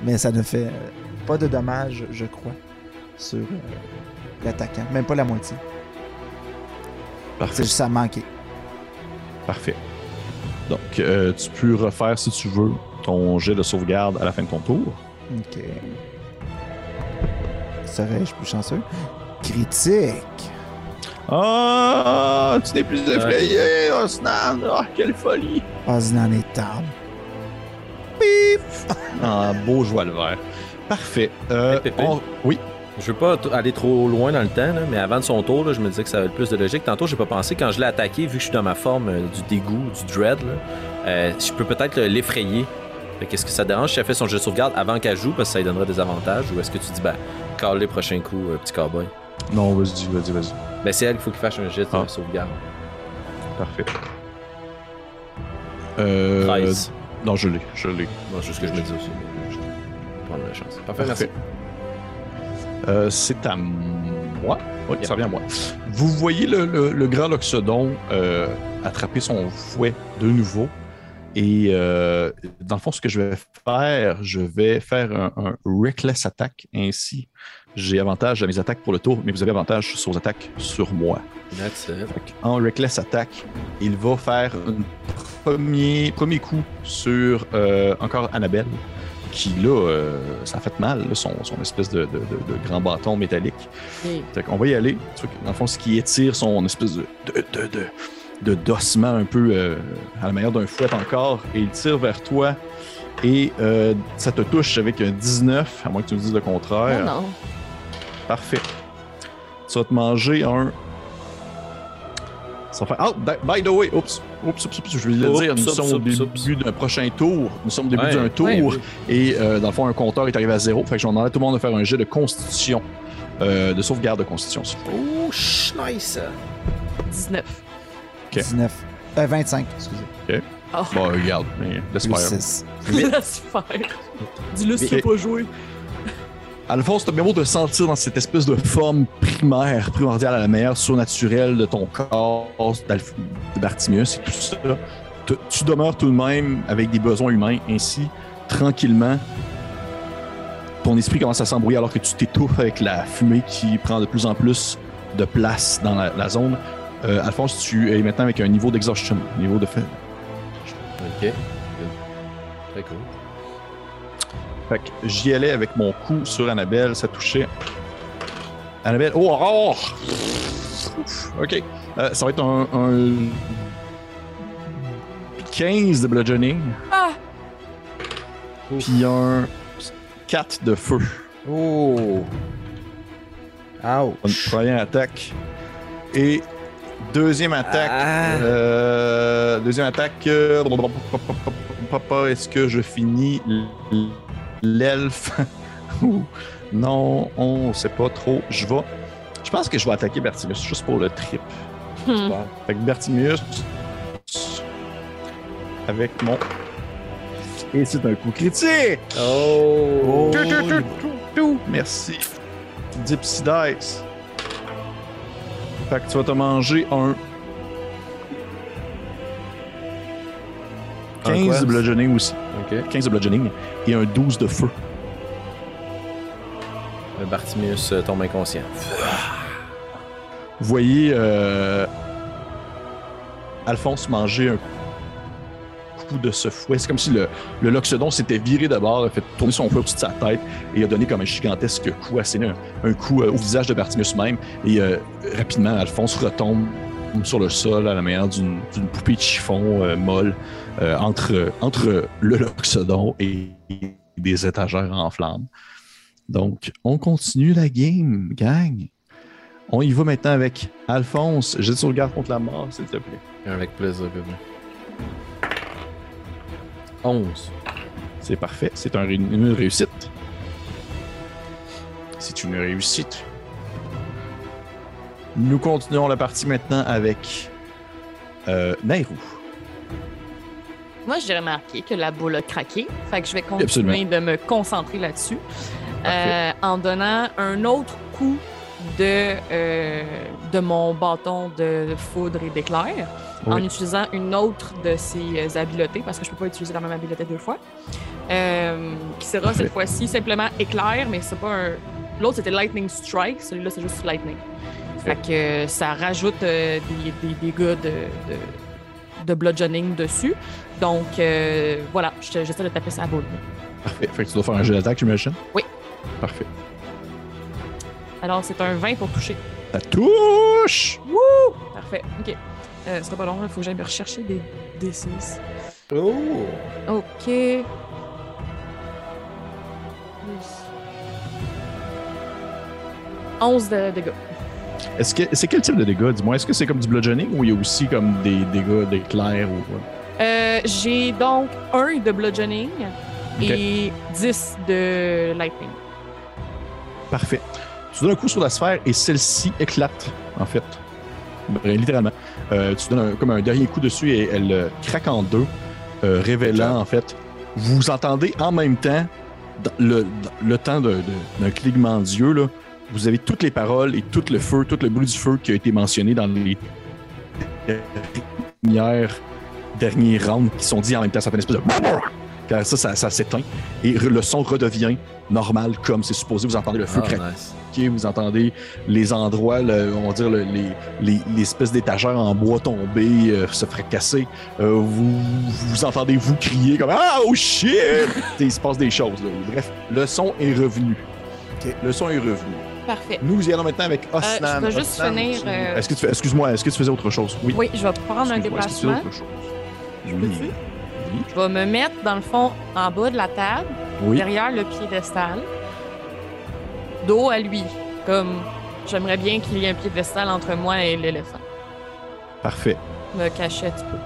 Mais ça ne fait euh, pas de dommages, je crois, sur euh, l'attaquant. Même pas la moitié. C'est Parfait. juste à manquer. Parfait. Donc, euh, tu peux refaire, si tu veux, ton jet de sauvegarde à la fin de ton tour. Ok. Serais-je plus chanceux? Critique! Ah, tu n'es plus effrayé, Osnan. Ah, quelle folie. Osnan est tard. Pif! Ah, beau joie le vert. Parfait. Euh, Hey, Pépé. on- Oui. Je veux pas aller trop loin dans le temps, là, mais avant de son tour, là, je me disais que ça avait le plus de logique. Tantôt, j'ai pas pensé, quand je l'ai attaqué, vu que je suis dans ma forme euh, du dégoût, du dread, là, euh, je peux peut-être l'effrayer. Fait qu'est-ce que ça te dérange si elle fait son jeu de sauvegarde avant qu'elle joue, parce que ça lui donnerait des avantages, ou est-ce que tu dis, ben, call les prochains coups, euh, petit cowboy? Non, vas-y, vas-y, vas-y. Ben, c'est elle qu'il faut qu'il fasse un jet de Ah. sauvegarde. Parfait. Euh, 13. Non, je l'ai, je l'ai. C'est ce que je me dis aussi. Je vais prendre la chance. Parfait, Parfait. merci. Euh, c'est à moi. Oui, Yep. ça revient à moi. Vous voyez le, le- le grand Loxodon euh, attraper son fouet de nouveau. Et euh, dans le fond, ce que je vais faire, je vais faire un, un Reckless Attack. Ainsi, j'ai avantage à mes attaques pour le tour, mais vous avez avantage sur vos attaques sur moi. That's it. En Reckless Attack, il va faire un premier, premier coup sur euh, encore Annabelle, qui là, euh, ça a fait mal, là, son, son espèce de, de- de- de grand bâton métallique. Fait qu'on va y aller. Truc, Dans le fond, ce qui étire son espèce de, de, de, de- de dossement un peu euh, à la manière d'un fouet encore, et il tire vers toi. Et euh, ça te touche avec un 19, à moins que tu me dises le contraire. Non, non. Parfait. Tu vas te manger un. Ça va faire. Oh, by- the way, oups, oups, oups, oups, je vais le Oups, dire, nous oups, sommes au début d'un prochain tour. Nous sommes au début Ouais, d'un tour. ouais. Et euh, dans le fond, un compteur est arrivé à zéro. Fait que je vais demander à tout le monde de faire un jet de constitution. euh, de sauvegarde de constitution. s'il vous plaît. Oh, ch- nice! 19. Ok. 19. Euh, 25, excusez. Oh, Bon, regarde, mais laisse faire. 6. laisse faire. Dis-le si tu veux pas jouer. Alphonse, t'as bien beau te sentir dans cette espèce de forme primaire, primordiale à la manière surnaturelle de ton corps, de Bartimius et tout ça. Tu, demeures tout de même avec des besoins humains. Ainsi, tranquillement, ton esprit commence à s'embrouiller alors que tu t'étouffes avec la fumée qui prend de plus en plus de place dans la, la zone. Euh, Alphonse, tu es maintenant avec un niveau d'exhaustion, niveau de fait. Ok. Très cool. Fait que j'y allais avec mon coup sur Annabelle, ça touchait. Annabelle, oh, oh! Ok. Euh, ça va être un, un 15 de bludgeoning, Ah! puis un 4 de feu. Oh! Une Ouch! première attaque. Et deuxième attaque. Ah. euh, deuxième attaque. euh, Papa, est-ce que je finis l'elfe? Ou- non, on sait pas trop. Je vais. Je pense que je vais attaquer Bertimus juste pour le trip. Hmm. Fait que Bertimus. Avec mon. Et c'est un coup critique! Oh! Tout, tout, tout, tout, tout. Merci. Dipsy Dice. Fait que tu vas te manger un. 15 quoi? de bludgeoning aussi. Ok. 15 de bludgeoning et un 12 de feu. Le Bartimius euh, tombe inconscient. Vous voyez euh, Alphonse manger un coup de ce fouet. C'est comme si le, le Loxodon s'était viré d'abord, a fait tourner son fouet au-dessus de sa tête et a donné comme un gigantesque coup, asséné un, un coup euh, au visage de Bartimus même. Et euh, rapidement, Alphonse retombe sur le sol à la manière d'une poupée de chiffon euh, molle euh, entre, entre le Loxodon et des étagères en flammes. Donc, on continue la game, gang. On y va maintenant avec Alphonse. J'ai de sauvegarde contre la mort, s'il te plaît. Avec plaisir, bébé. 11. C'est parfait. C'est un une réussite. C'est une réussite. Nous continuons la partie maintenant avec euh, Nairou. Moi, j'ai remarqué que la boule a craqué. Fait que je vais continuer Absolument. de me concentrer là-dessus. Euh, en donnant un autre coup de, euh, de mon bâton de foudre et d'éclair. En utilisant une autre de ses euh, habiletés, parce que je peux pas utiliser la même habileté deux fois. Euh, qui sera Parfait. cette fois-ci simplement éclair, mais c'est pas un. L'autre c'était Lightning Strike, celui-là c'est juste Lightning. Fait que ça rajoute euh, des, des dégâts de, de, de bludgeoning dessus. Donc euh, voilà, je- j'essaie de taper sa boule. Parfait. Fait que tu dois faire un jeu d'attaque, j'imagine? Oui. Parfait. Alors c'est un 20 pour toucher. Ça touche! Parfait. OK. Euh, ce sera pas long, il faut que j'aille me rechercher des D6. Oh! OK. Plus. 11 de dégâts. Est-ce que c'est quel type de dégâts, dis-moi? Est-ce que c'est comme du bludgeoning ou il y a aussi comme des dégâts d'éclair ou quoi? Euh, J'ai donc 1 de bludgeoning et 10 de lightning. Parfait. Tu donnes un coup sur la sphère et celle-ci éclate, en fait. Ben, littéralement. Euh, tu donnes un- comme un dernier coup dessus et elle euh, craque en deux, révélant, en fait, vous entendez en même temps, le, le temps d'un clignement d'yeux, là, vous avez toutes les paroles et tout le feu, tout le bruit du feu qui a été mentionné dans les dernières, derniers rounds qui sont dits en même temps. Ça fait une espèce de... Car ça, ça, ça s'éteint et le son redevient normal comme c'est supposé. Vous entendez le feu Ah, craquer nice. vous entendez les endroits, le- on va dire le- les, les, les espèces d'étagères en bois tomber, euh, se fracasser. Euh, vous, vous entendez vous crier comme Ah, oh shit! Il se passe des choses. là. Bref, le son est revenu. Le son est revenu. Parfait. Nous y allons maintenant avec Osnan. Euh, je vais juste Osnan, finir, tu- euh, Est-ce que tu fais- excuse-moi, est-ce que tu faisais autre chose? Oui. Oui, je vais prendre un que tu faisais déplacement. autre chose? Oui. Je vais me mettre, dans le fond, en bas de la table, Oui. derrière le piédestal, dos à lui. Comme j'aimerais bien qu'il y ait un piédestal entre moi et l'éléphant. Parfait. Me cacher un petit peu.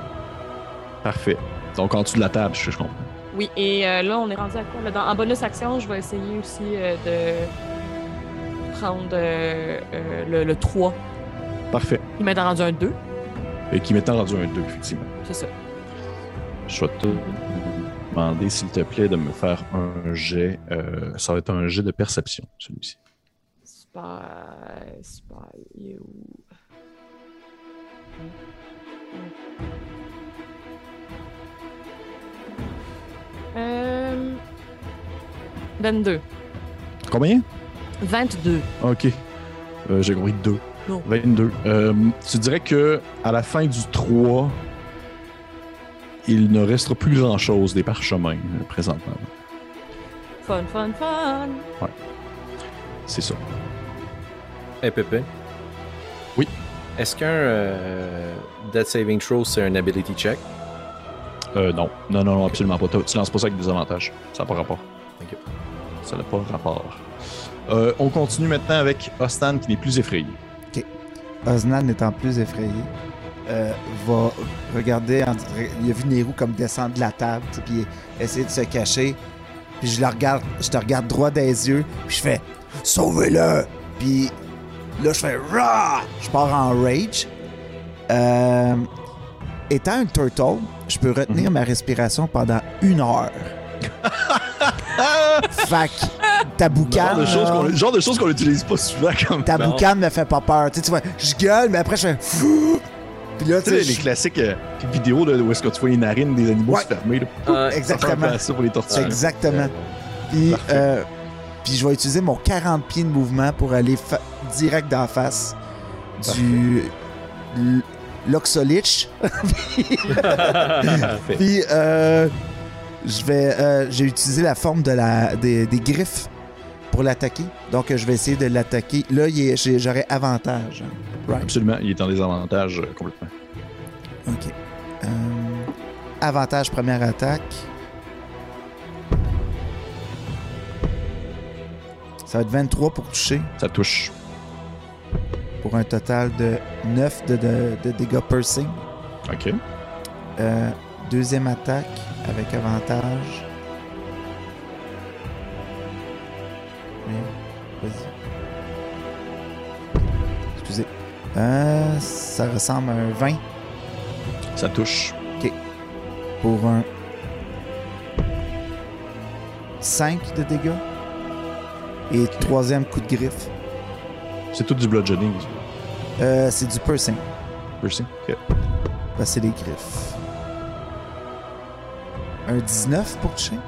Parfait. Donc en dessous de la table, je, je comprends. Oui, et euh, là, on est rendu à quoi? là? Dans- en bonus action, je vais essayer aussi de prendre euh, euh, le, le 3. Parfait. Il m'a rendu un 2, Et qui m'étant rendu un 2, effectivement. c'est ça. Je vais te demander, s'il te plaît, de me faire un jet. euh, ça va être un jet de perception, celui-ci. Il est où? Euh... 22. Combien? 22. Ok. Euh, J'ai compris 2. Non. 22. Euh, tu dirais que à la fin du 3, il ne restera plus grand-chose des parchemins euh, présentement. Fun, fun, fun. C'est ça. Hey, Pépé. Oui. Est-ce qu'un euh, Death Saving Throw, c'est un ability check? Euh, non. Non, non, non, absolument pas. Tu lances pas ça avec des avantages. Ça n'a pas rapport. Ok. Ça n'a pas rapport. Euh, on continue maintenant avec Ostan qui n'est plus effrayé. Osnan n'étant plus effrayé, euh, va regarder, en- il a vu Nero comme descendre de la table, puis essayer de se cacher. Puis je le regarde, je te regarde droit des yeux, puis je fais Sauvez-le! Puis là, je fais Rah! Je pars en rage. Euh, étant un turtle, je peux retenir ma respiration pendant une heure. fait que ta Genre de choses qu'on genre de choses qu'on n'utilise pas souvent comme ta Non. boucane me fait pas peur. Tu sais, tu vois, je gueule, mais après je fais. Puis là, Tu tu sais, les je- classiques euh, vidéos de, où est-ce que tu vois les narines des animaux Ouais. se fermer. Là. Euh, exactement. à ça pour les tortues. Exactement. Puis, euh, puis je vais utiliser mon 40 pieds de mouvement pour aller fa- direct d'en face du Loxolich. Puis euh, je vais, euh, j'ai utilisé la forme de la, des, des griffes pour l'attaquer. Donc je vais essayer de l'attaquer. Là, j'aurai avantage. Right. Absolument, il est en désavantage euh, complètement. Ok. Euh, avantage première attaque. Ça va être 23 pour toucher, Ça touche. pour un total de 9 de, de- de dégâts piercing. OK. Euh, deuxième attaque avec avantage. Vas-y. Excusez. Euh, ça ressemble à un 20 Ça touche. pour un 5 de dégâts. Et troisième coup de griffe. C'est tout du bludgeoning. Euh, c'est du piercing. Piercing? OK. Ben, c'est les griffes. Un 19 pour toucher?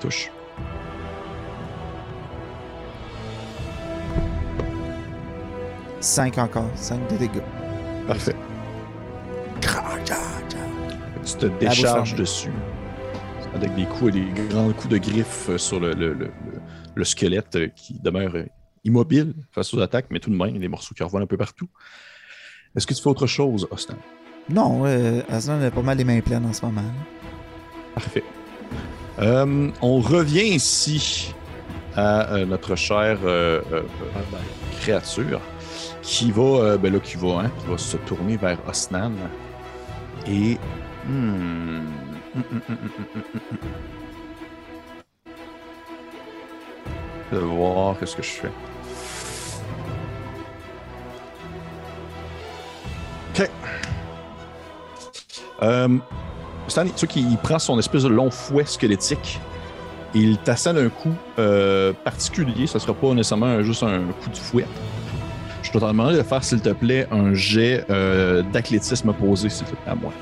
Touche. Cinq encore. 5 de dégâts. Parfait. Tu te décharges dessus. Avec des coups, des grands coups de griffes euh, sur le, le, le, le- le squelette euh, qui demeure euh, immobile face aux attaques, mais tout de même, il y a des morceaux qui revolent un peu partout. Est-ce que tu fais autre chose, Austin? Non, euh, Aslan a pas mal les mains pleines en ce moment. Parfait. Euh, on revient ici à euh, notre chère créature qui va, euh, ben là, qui va, hein, qui va se tourner vers Osnan et. Hmm. Je vais voir qu'est-ce que je fais. Ok. Euh, Stan, tu qu'il prend son espèce de long fouet squelettique et il t'assène un coup euh, particulier. Ça sera pas nécessairement juste un coup de fouet. Je te demander de faire, s'il te plaît, un jet euh, d'athlétisme opposé, s'il te plaît, à moi.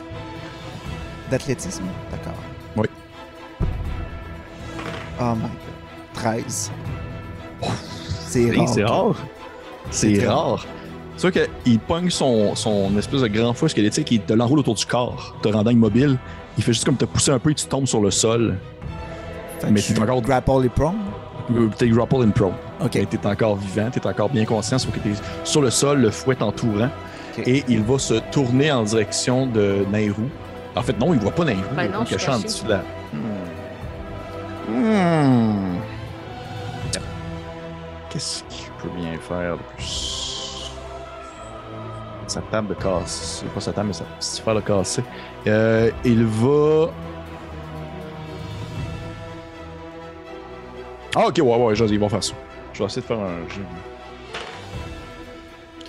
D'athlétisme? D'accord. Oui. Oh my god. 13. C'est rare. C'est rare. C'est C'est rare. Tu vois qu'il pogne son, son espèce de grand fouet squelettique et il te l'enroule autour du corps, te rendant immobile. Il fait juste comme te pousser un peu et tu tombes sur le sol. Fait Mais t'es encore- grapple les prongs. T'es grapple in pro. Ok. Et t'es encore vivant, t'es encore bien conscient, sauf que t'es sur le sol, le fouet t'entourant. Ok. Et il va se tourner en direction de Nairou. En fait, non, il voit pas Nairou. Ben il non, est je suis caché en dessous de la. Hmm. Qu'est-ce qu'il peut bien faire de plus? Sa table de casse. C'est pas sa table, mais sa petite affaire de casser. Euh, il va. Ah, ok, ouais, ouais, ils vont faire ça. Je vais essayer de faire un jeu.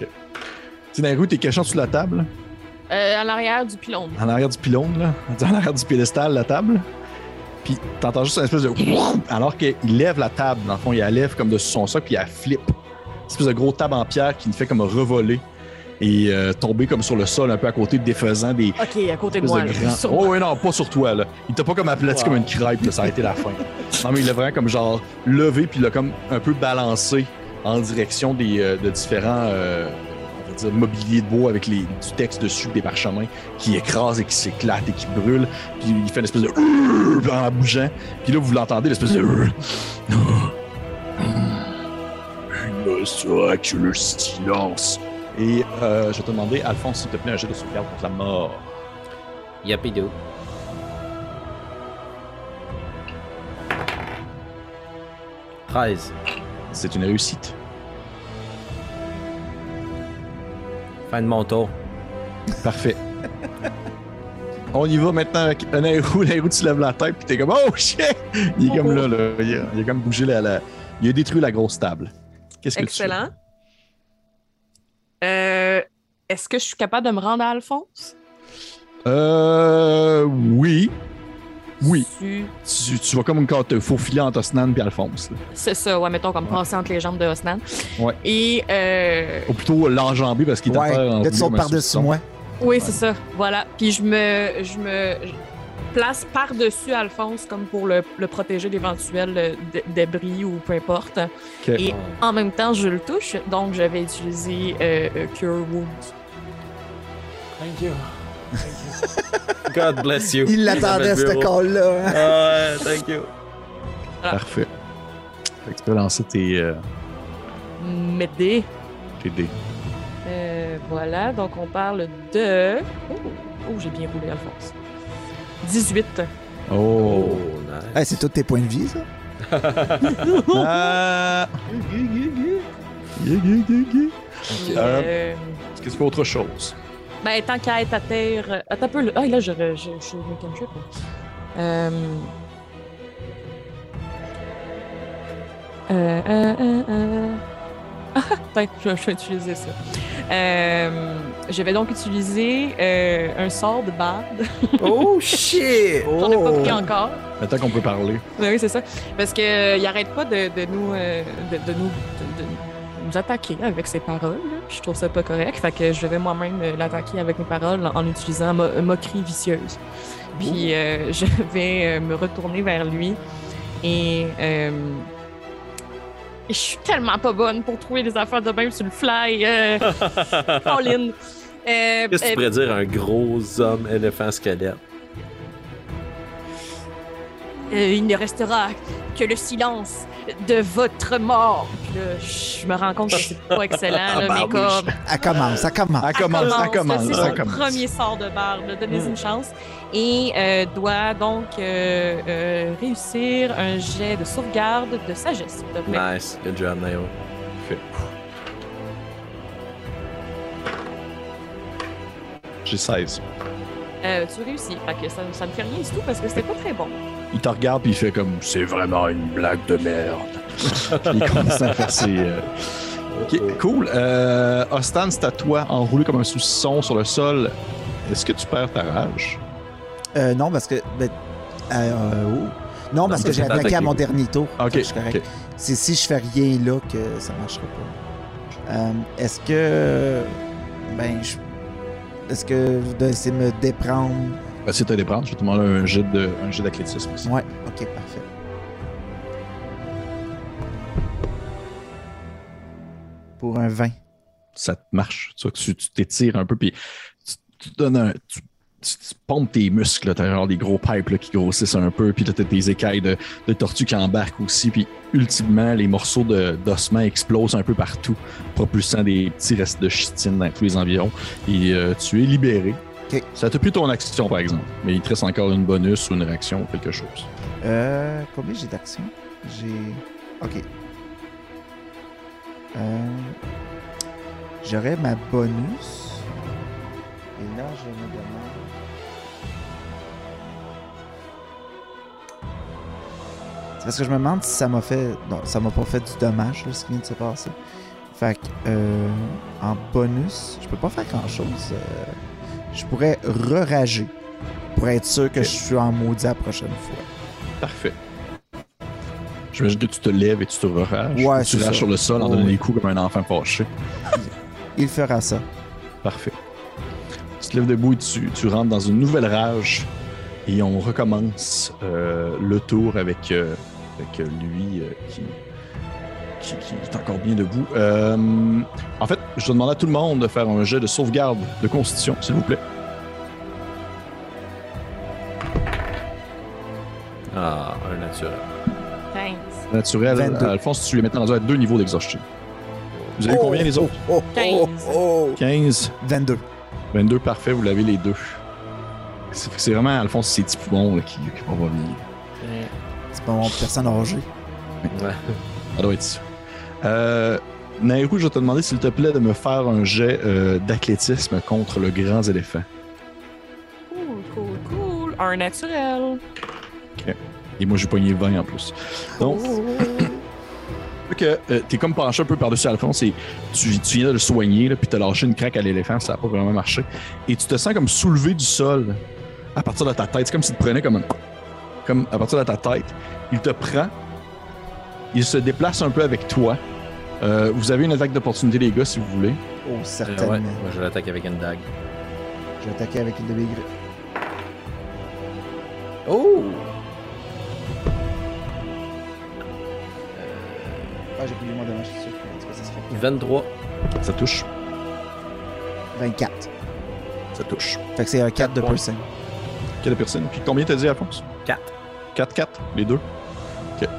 Ok. Tu Nairou, t'es caché en dessous de la table, Euh, à l'arrière du pylône. en arrière du pylône, là, en arrière du piédestal, la table. Puis t'entends juste une espèce de. Alors qu'il lève la table, dans le fond, il la lève comme dessus son socle, puis il la flippe. Une espèce de gros table en pierre qui ne fait comme revoler et euh, tomber comme sur le sol, un peu à côté, défaisant des. Ok, à côté de moi. de grands- Oh, ouais, non, pas sur toi, là. Il t'a pas comme aplati Wow. comme une crêpe, là, ça a été la fin. Non, mais il l'a vraiment comme genre levé, puis il l'a comme un peu balancé en direction des, euh, de différents. euh, on va dire mobilier de bois avec les, du texte dessus, des parchemins qui écrasent et qui s'éclatent et qui brûlent. Puis il fait une espèce de en bougeant. Puis là, vous l'entendez, l'espèce de. Il me sera que le silence. Et euh, je vais te demander, Alphonse, s'il te plaît, un jet de sauvegarde contre la mort. Yapido. Treize. C'est une réussite. Fin de mon tour. Parfait. On y va maintenant avec un aéro. L'aéro, tu lèves la tête, puis t'es comme Oh shit! Il est comme là, là. Il a, il a comme bougé la, la- Il a détruit la grosse table. Qu'est-ce que Excellent. Euh, Est-ce que je suis capable de me rendre à Alphonse? Euh. Oui. Oui. Tu- Tu, tu vas comme quand te faufiler entre Osnan et Alphonse. C'est ça, ouais, mettons comme passer entre les jambes de Osnan. Ouais. Et euh, Ou plutôt l'enjamber parce qu'il est à Ouais, comme un par-dessus moi. oui, c'est ça. Voilà. Puis je me, je me je place par-dessus Alphonse comme pour le, le protéger d'éventuels euh, dé- débris ou peu importe. Et en même temps, je le touche, donc je vais utiliser euh, euh, Cure Wounds. Thank you. God bless you. Il l'attendait, ce call-là. hein. Ah ouais, thank you. Parfait. Fait que tu peux lancer tes, euh, M'aider. tes dés. Euh, voilà, donc on parle de. Oh, oh, j'ai bien roulé, Alphonse. 18. Oh! Oh, nice. Hey, c'est tous tes points de vie, ça? Ah! Euh, Euh, Est-ce que tu fais autre chose? ben, tant qu'à être à terre. euh, Attends un peu. le- Ah, là, je, je, je, je suis au cantrip, là. Euh. Euh, euh, euh, euh. Attends, je, je vais utiliser ça. Euh, je vais donc utiliser euh, un sort de barde. Oh shit! J'en ai pas Oh. pris encore. Maintenant qu'on peut parler. Oui, c'est ça. Parce que euh, il arrête pas de, de nous, euh, de, de nous, de- de nous attaquer avec ses paroles. là. Je trouve ça pas correct. Fait que je vais moi-même l'attaquer avec mes paroles en, en utilisant mo une moquerie vicieuse. Puis euh, je vais euh, me retourner vers lui et euh, je suis tellement pas bonne pour trouver des affaires de même sur le fly. Euh, all-in. Euh, Qu'est-ce que tu euh, pourrais dire un gros homme éléphant squelette? Euh, il ne restera que le silence de votre mort. Puis là, je me rends compte que c'est pas excellent, là, mais comme. Elle commence, ça commence. Elle commence, Elle elle commence, C'est elle son commence. premier sort de barbe. là. Donnez-y Mm. une chance. Et euh, doit donc euh, euh, réussir un jet de sauvegarde de sagesse. s'il te plaît. Nice. Good job, Nayo. J'ai 16. Euh, tu réussis. Fait que ça, ça ne fait rien du tout parce que c'était pas très bon. Il te regarde puis il fait comme c'est vraiment une blague de merde. il commence à faire ses. euh, Ok, cool. Euh, Ostan, c'est à toi, enroulé comme un saucisson sur le sol. Est-ce que tu perds ta rage? Euh, non, parce que. ben, euh, oh. Non, parce que j'ai attaqué à mon dernier tour. Ok. C'est si je fais rien là que ça marchera pas. Euh, Est-ce que. Ben, je. Est-ce que vous devez essayer de me déprendre? Ben, c'est à déprendre. Je vais te demander un jet de- un jet d'athlétisme aussi. Ouais, ok, parfait. Pour un 20. Ça te marche? Tu vois que tu tu t'étires un peu puis tu, tu donnes un. Tu, tu- tu pompes tes muscles, t'as genre des gros pipes là, qui grossissent un peu, puis là, t'as des écailles de, de tortues qui embarquent aussi, puis ultimement, les morceaux de- d'ossement explosent un peu partout, propulsant des petits restes de chitine dans tous les environs, et euh, tu es libéré. Ok. Ça t'a plus ton action, par exemple, mais il te reste encore une bonus ou une réaction ou quelque chose. Euh, combien j'ai d'action? J'ai. Ok. Euh, J'aurais ma bonus. Et là, je me demande. C'est parce que je me demande si ça m'a fait. Non, ça m'a pas fait du dommage, là, ce qui vient de se passer. Fait que, euh, en bonus, je peux pas faire grand chose. je pourrais re-rager pour être sûr que je suis en maudit la prochaine fois. Parfait. J'imagine que tu te lèves et tu te rages. Ouais, tu rages sur le sol en donnant des coups comme un enfant fâché. Il fera ça. Parfait. Tu te lèves debout et tu, tu rentres dans une nouvelle rage. Et on recommence euh, le tour avec, euh, avec lui euh, qui, qui, qui est encore bien debout. Euh, en fait, je vais demander à tout le monde de faire un jet de sauvegarde de constitution, s'il vous plaît. Ah, un naturel. Thanks. Naturel, 22. Alphonse, tu les mets dans à deux niveaux d'exhaustion. Vous avez combien les autres? Oh, oh, 15. oh. 15. 22. 22, parfait, vous l'avez les deux. C'est c'est vraiment, Alphonse, ces petits poumons là, qui, qui vont revenir. C'est pas mon personne âgée. Ouais. Ça doit être ça. Euh, Nairou, je vais te demander, s'il te plaît, de me faire un jet euh, d'athlétisme contre le grand éléphant. Cool, cool, cool. Un naturel. Et moi, j'ai pogné 20 en plus. Donc, fait que euh, t'es comme penché un peu par-dessus Alphonse et tu, tu viens de le soigner, là, puis t'as lâché une craque à l'éléphant, ça n'a pas vraiment marché. Et tu te sens comme soulevé du sol à partir de ta tête. C'est comme s'il te prenait comme un- Comme à partir de ta tête. Il te prend, il se déplace un peu avec toi. Euh, vous avez une attaque d'opportunité, les gars, si vous voulez. Oh, Euh, certainement. ouais, moi je l'attaque avec une dague. Je vais attaquer avec une de mes griffes. Oh! Ah, j'ai oublié mon dommage, c'est sûr. Cas, ça se fait 23. Ça touche. 24. Ça touche. Fait que c'est un 4 de points. piercing. Quelle personne? Puis combien t'as dit, Alphonse? 4. 4-4, les deux? OK.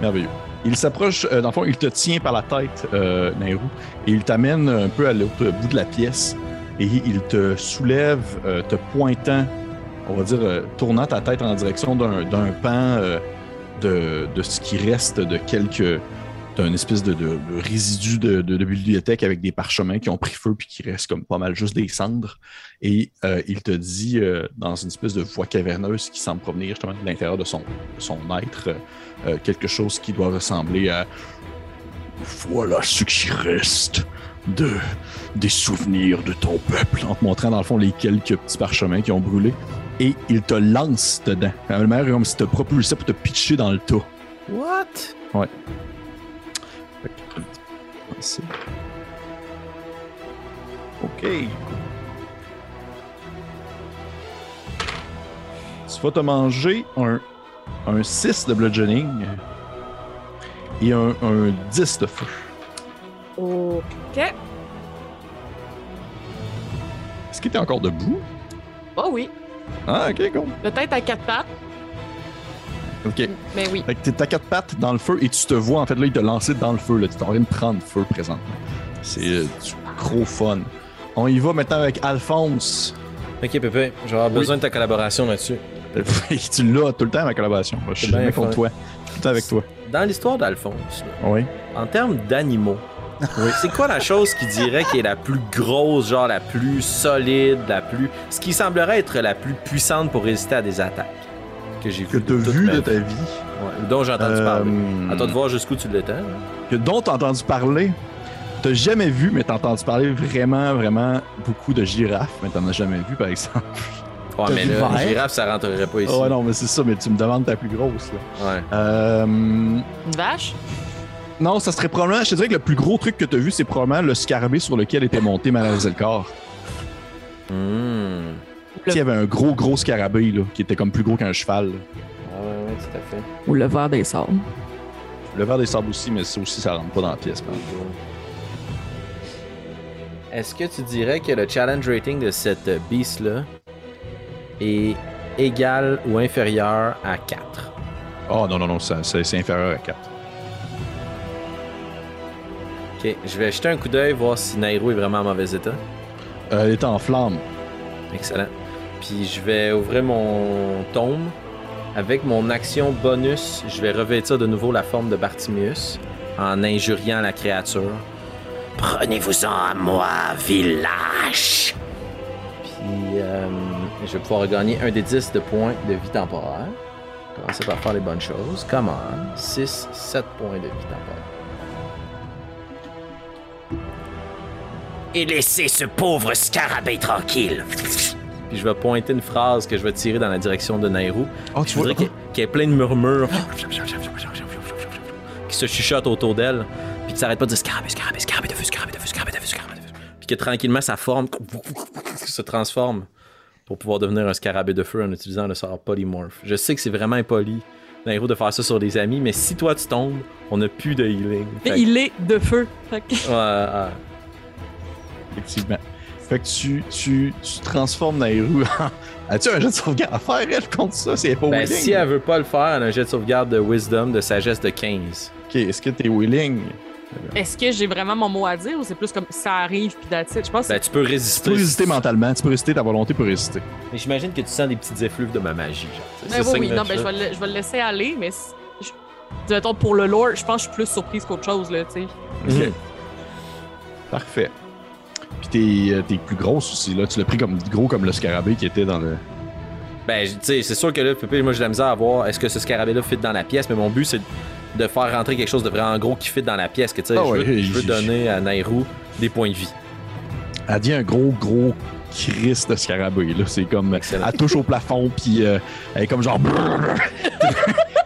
Merveilleux. Il s'approche, euh, dans le fond, il te tient par la tête, euh, Nairou, et il t'amène un peu à l'autre bout de la pièce, et il te soulève, euh, te pointant, on va dire, euh, tournant ta tête en direction d'un d'un pan euh, de, de ce qui reste de quelques. D'un espèce de, de- de résidu de, bibliothèque avec des parchemins qui ont pris feu puis qui restent comme pas mal juste des cendres. Et euh, il te dit, euh, dans une espèce de voix caverneuse qui semble provenir justement de l'intérieur de son, être, euh, quelque chose qui doit ressembler à Voilà ce qui reste de, des souvenirs de ton peuple, en te montrant dans le fond les quelques petits parchemins qui ont brûlé. Et il te lance dedans. La mère comme si te propulsait pour te pitcher dans le tas. What? Fait OK. Tu vas te manger un, un 6 de bludgeoning et un, un 10 de feu. OK. Est-ce qu'il était encore debout? Oh oui. Ah, ok, cool. Peut-être à quatre pattes. Ok. Mais oui. Fait que t'es à quatre pattes dans le feu et tu te vois, en fait, là, il te lancé dans le feu. Là. Tu es en train de prendre feu présentement. C'est euh, du gros fun. On y va maintenant avec Alphonse. Ok, Pépé, je vais avoir Oui. besoin de ta collaboration là-dessus. tu l'as tout le temps, ma collaboration. Je suis jamais contre fun. toi. Tout le temps avec toi. Dans l'histoire d'Alphonse, là, Oui. en termes d'animaux, c'est quoi la chose qui dirait qui est la plus grosse, genre la plus solide, la plus. Ce qui semblerait être la plus puissante pour résister à des attaques? Que j'ai vu. tu as vu de ta vie. Ouais, dont j'ai entendu Euh, parler. À toi de voir jusqu'où tu l'étends. que dont t'as entendu parler. T'as jamais vu, mais t'as entendu parler vraiment, vraiment beaucoup de girafes, mais t'en as jamais vu, par exemple. Ouais, T'as mais là, vert? girafe, ça rentrerait pas ici. Oh, non, mais c'est ça, mais tu me demandes ta plus grosse, là. Ouais. Euh, Une vache? non, ça serait probablement, je te dirais que le plus gros truc que t'as vu, c'est probablement le scarabée sur lequel était monté Malazelkar. Hmm. Tu Il y avait un gros, gros scarabée, là, qui était comme plus gros qu'un cheval. là. Ouais, ouais, ouais, tout à fait. Ou le verre des sables. Le verre des sables aussi, mais ça aussi, ça rentre pas dans la pièce. par. Est-ce que tu dirais que le challenge rating de cette beast-là est égal ou inférieur à 4? Oh non, non, non, ça- c'est inférieur à 4. Ok, je vais jeter un coup d'œil, voir si Nairo est vraiment en mauvais état. Euh, elle est en flamme. Excellent. Puis je vais ouvrir mon tome. Avec mon action bonus, je vais revêtir de nouveau la forme de Bartimius en injuriant la créature. Prenez-vous-en à moi, village! Puis euh, je vais pouvoir gagner un des 10 de points de vie temporaire. Commencer par faire les bonnes choses. Come on. 6, 7 points de vie temporaire. Et laissez ce pauvre scarabée tranquille. Puis je vais pointer une phrase que je vais tirer dans la direction de Nairou. Oh, Je voudrais qu'il y ait plein de murmures qui se chuchotent autour d'elle, puis que ça arrête pas de dire scarabée, scarabée, scarabée de feu, scarabée de feu, scarabée de feu, scarabée de feu. Puis que tranquillement sa forme se transforme pour pouvoir devenir un scarabée de feu en utilisant le sort polymorph. Je sais que c'est vraiment impoli, Nairou, de faire ça sur des amis, mais si toi tu tombes, on n'a plus de healing. Fait que- Il est de feu. Fait que- Ouais, ouais. Effectivement. Fait que tu, tu, tu transformes Nairou en. As-tu un jeu de sauvegarde à faire, elle, contre ça? C'est pas Ben, willing. si elle veut pas le faire, elle a un jet de sauvegarde de wisdom, de sagesse de 15. Ok, est-ce que t'es willing? Est-ce que j'ai vraiment mon mot à dire ou c'est plus comme ça arrive puis that's it? Je pense que Ben, tu peux Tu résister. peux résister mentalement, tu peux résister, ta volonté peut résister. Mais j'imagine que tu sens des petites effluves de ma magie. Genre. Ben C'est oui, non, je ben, je vais, le, je vais le laisser aller, mais je- pour le lore, je pense que je suis plus surprise qu'autre chose, là, tu sais. Ok. Mhm. Parfait. Puis t'es, euh, plus grosse aussi, là. Tu l'as pris comme gros comme le scarabée qui était dans le. Ben, tu sais, c'est sûr que là, Pépé, moi, j'ai de la misère à voir est-ce que ce scarabée-là fit dans la pièce, mais mon but, c'est de faire rentrer quelque chose de vraiment gros qui fit dans la pièce. Que, tu sais, Ah je, ouais, veux, je veux j- donner à Nairou des points de vie. Elle dit un gros, gros Christ de scarabée, là. C'est comme. Excellent. Elle touche au plafond, puis euh, elle est comme genre.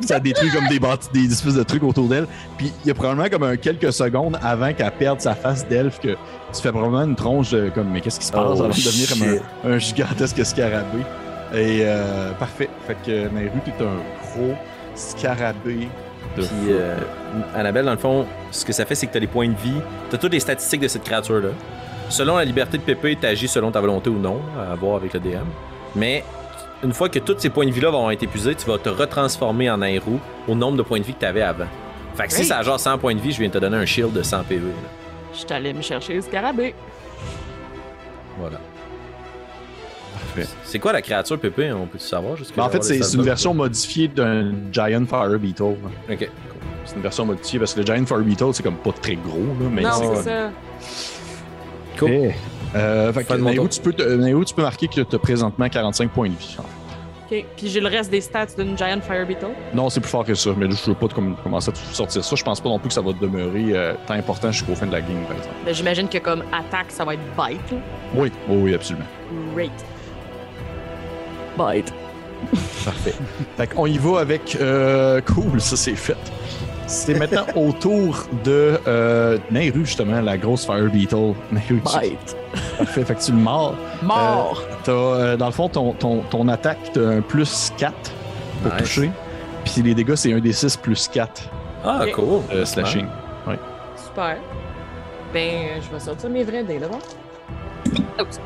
ça détruit comme des, des espèces de trucs autour d'elle. Puis il y a probablement comme un quelques secondes avant qu'elle perde sa face d'elfe que tu fais probablement une tronche de comme mais qu'est-ce qui se passe? Oh, avant de devenir comme un, un gigantesque scarabée. Et euh, parfait. Fait que Nairu, t'es un gros scarabée de Puis, euh, Annabelle, dans le fond, ce que ça fait, c'est que tu as les points de vie. Tu as toutes les statistiques de cette créature-là. Selon la liberté de Pépé, tu agis selon ta volonté ou non, à voir avec le DM. Mais une fois que tous ces points de vie-là vont être épuisés, tu vas te retransformer en Nairou au nombre de points de vie que tu avais avant. Fait que si ça a genre 100 points de vie, je viens de te donner un shield de 100 PV. là. Je allé me chercher le scarabée. Voilà. C'est quoi la créature, Pépé? On peut-tu savoir jusqu'à Ben, en fait, c'est une version modifiée d'un Giant Fire Beetle. Ok, cool. C'est une version modifiée parce que le Giant Fire Beetle, c'est comme pas très gros, là, mais non, c'est c'est ça. Cool. Eh. Euh, fait que Nairo, tu peux, te- Nairo, tu peux marquer que tu as présentement 45 points de vie. OK. Puis j'ai le reste des stats d'une Giant Fire Beetle. Non, c'est plus fort que ça, mais là, je veux pas commencer à te sortir ça. Je pense pas non plus que ça va demeurer euh, tant important jusqu'au fin de la game, par exemple. Ben, J'imagine que comme attaque, ça va être bite. Oui, oui, oui, absolument. Great. Bite. Parfait. fait qu'on y va avec. euh, cool, ça c'est fait. C'est maintenant au tour de euh, Nairu, justement, la grosse Fire Beetle. Nairu, tu- Bite. Parfait, fait que tu le mords. Mort. T'as, euh, dans le fond, ton, ton, ton attaque, t'as un plus 4 pour Nice. toucher. Puis les dégâts, c'est un des 6 plus 4 Ah, cool. euh, slashing. Super. Ben, je vais sortir mes vrais dés, d'abord. Oups.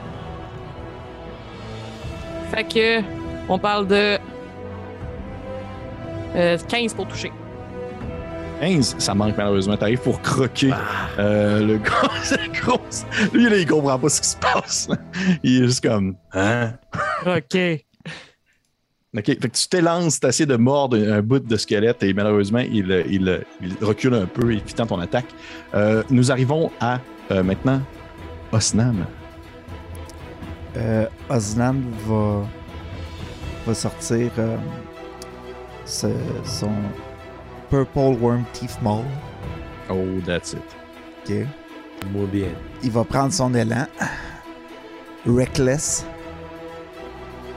Fait que, on parle de Euh, 15 pour toucher. 15, ça manque malheureusement. T'arrives pour croquer Ah. euh, le gros. c'est gros. Lui, là, il comprend pas ce qui se passe. Il est juste comme. Hein? OK. Ok, fait que tu t'élances, tu essaies de mordre un bout de squelette et malheureusement, il, il- il recule un peu, évitant ton attaque. Euh, nous arrivons à euh, maintenant Osnam. Euh, Osnan va, va sortir euh, ce- son Purple Worm Teeth Maul. Oh, that's it. ok? Muy bien. Il va prendre son élan. Reckless.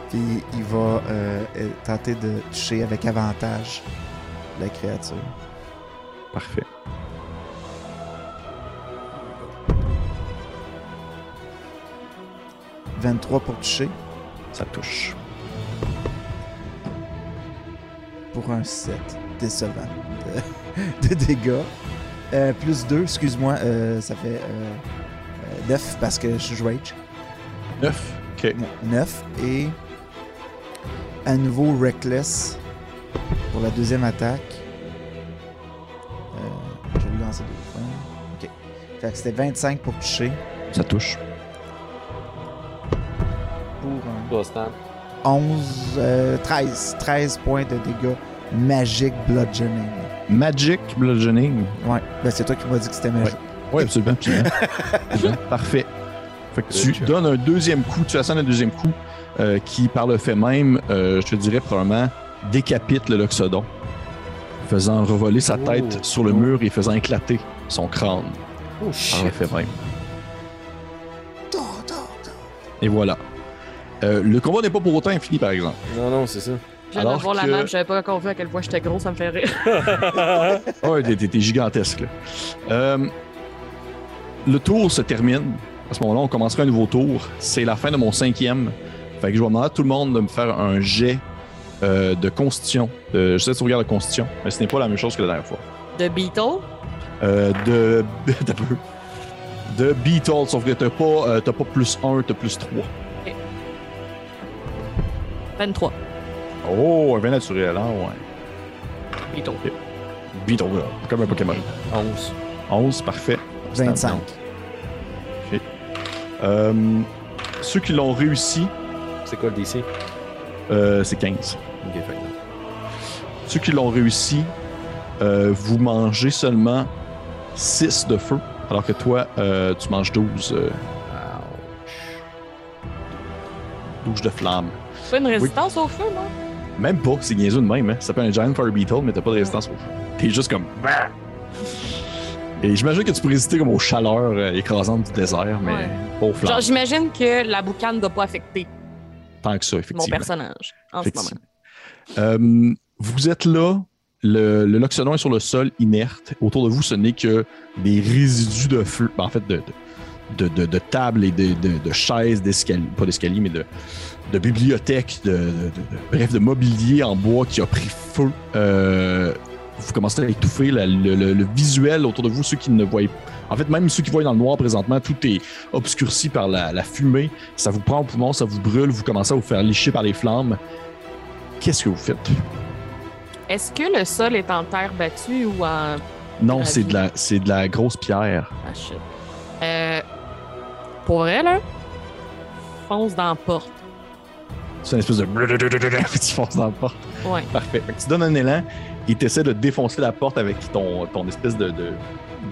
Puis il va euh, euh, tenter de toucher avec avantage la créature. Parfait. « 23 pour toucher Ça touche. pour un 7 décevant de, de dégâts. Euh, plus 2, excuse-moi, euh, ça fait 9 parce que je joue Rage. 9. Ok. 9 et à nouveau Reckless pour la deuxième attaque. Euh, je vais lui lancer deux fois. Ok. Fait que c'était 25 pour toucher. Ça touche. Pour un Toi, Stan. 11, euh, 13. 13 points de dégâts magique bludgeoning. Magic Bludgeoning? Ouais, ben c'est toi qui m'as dit que c'était magique. Oui, absolument. absolument. Absolument. Parfait. Fait que tu Good. donnes un deuxième coup, tu assènes un deuxième coup euh, qui, par le fait même, euh, je te dirais probablement, décapite le Loxodon, faisant revoler sa Oh. tête sur le mur et faisant éclater son crâne Oh par shit. le fait même. Et voilà. Euh, le combat n'est pas pour autant infini, par exemple. Non, non, c'est ça. Viens de la que- map, j'avais pas encore vu à quel point j'étais gros, ça me fait rire. Ouais, t'es- t'es t'es gigantesque. là. Euh, le tour se termine. À ce moment-là, on commencera un nouveau tour. C'est la fin de mon cinquième. Fait que je vais demander à tout le monde de me faire un jet euh, de constitution. De, je sais de sauvegarde de constitution, mais ce n'est pas la même chose que la dernière fois. De Beetle, Euh, de. De Beetle, sauf que t'as pas, euh, pas plus 1, t'as plus 3. 23. Oh, un vin naturel, hein, ouais. Beetle. Beetle, là, comme un Pokémon. 11. 11, parfait. 25. Euh, ceux qui l'ont réussi, C'est quoi le DC? euh, c'est 15. Ok, fait non. Ceux qui l'ont réussi, euh, vous mangez seulement 6 de feu, alors que toi, euh, tu manges 12, euh, 12 de flamme. Pas une résistance au feu, moi? Même pas, c'est niaiseux de même. Hein? Ça s'appelle un Giant Fire Beetle, mais t'as pas de résistance au feu. T'es juste comme. Bah! Et j'imagine que tu peux résister comme aux chaleurs euh, écrasantes du désert, mais Ouais. pas aux flammes. Genre, j'imagine que la boucane ne doit pas affecter Tant que ça, mon effectivement. personnage en ce moment. Euh, vous êtes là, le, le Loxodon est sur le sol, inerte. Autour de vous, ce n'est que des résidus de feu, ben, en fait, de, de, de, de tables et de, de, de chaises, d'escalier, pas d'escalier, mais de, de bibliothèques, de, de- de- de- bref, de mobilier en bois qui a pris feu. Euh, vous commencez à étouffer la- le, le- le visuel autour de vous, ceux qui ne voient En fait, même ceux qui voient dans le noir présentement, tout est obscurci par la, la fumée. Ça vous prend au poumon, ça vous brûle, vous commencez à vous faire licher par les flammes. Qu'est-ce que vous faites? Est-ce que le sol est en terre battue ou en. Non, c'est de, la, c'est de la grosse pierre. Ah shit. Euh. Pour vrai, là? Fonce dans la porte. C'est une espèce de... tu fonces dans la porte. Ouais. Parfait. Fait que tu donnes un élan et tu essaies de défoncer la porte avec ton, ton espèce de, de,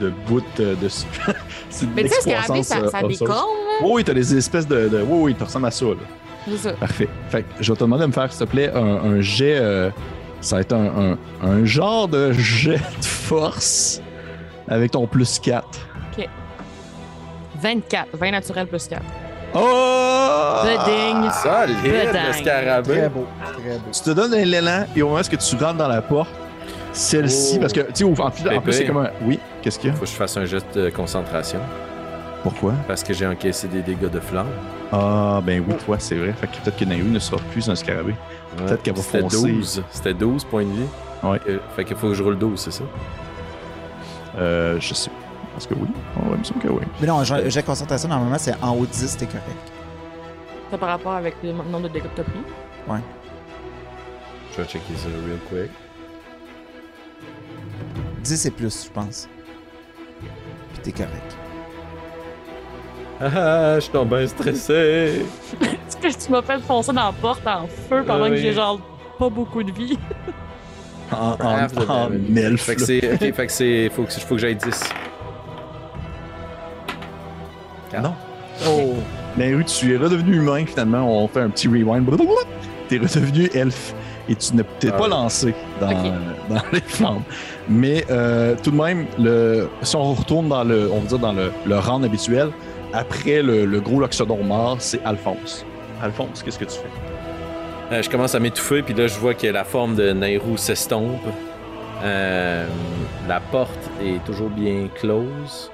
de bout euh, de... de Mais tu sais, l'excroissance, ça, ça là. Oui, oui, t'as des espèces de... de... Oui, oui, tu ressembles à ça. Là. C'est ça. Parfait. Fait que je vais te demander de me faire, s'il te plaît, un, un jet... euh, ça va être un, un, un genre de jet de force avec ton plus 4. 24. 20 naturel plus 4. Oh! Pudding. Solide, le scarabée. Très beau. Très beau. Tu te donnes un élan et au moment où tu rentres dans la porte, celle-ci, Oh. parce que, tu sais, en, en plus, c'est comme un. Oui, qu'est-ce qu'il y a? Faut que je fasse un geste de concentration Pourquoi? parce que j'ai encaissé des dégâts de flamme. Ah, ben oui, toi, c'est vrai. Fait que peut-être que Naoui ne sera plus un scarabée. Ouais. Peut-être qu'elle va C'était foncer. 12. C'était 12 points de vie. Ouais. Fait qu'il faut que je roule 12, c'est ça? Euh, je sais. Parce que oui. On va me semble que oui. Mais non, j'ai j'ai concentration, normalement, c'est en haut de 10, t'es correct. C'est par rapport avec le nombre de dégâts que t'as pris. Je vais checker ça real quick. 10 et plus, je pense. Puis t'es correct. Ah, je suis donc bien stressé. Est-ce que tu m'as fait foncer dans la porte en feu pendant Ah que oui. j'ai genre pas beaucoup de vie? En, en, Ah, en elfe. Fait que c'est. Ok, fait que c'est. Faut que, faut que j'aille 10. Non. Oh. Nairu, tu es redevenu humain finalement. On fait un petit rewind. T'es redevenu elfe et tu ne t'es Ah pas lancé dans, les flammes. Mais euh, tout de même, le, si on retourne dans le, on va dire dans le, habituel, après le, le gros loxodon mort, c'est Alphonse. Alphonse, qu'est-ce que tu fais? Euh, je commence à m'étouffer, puis là, je vois que la forme de Nairou s'estompe. Euh, la porte est toujours bien close.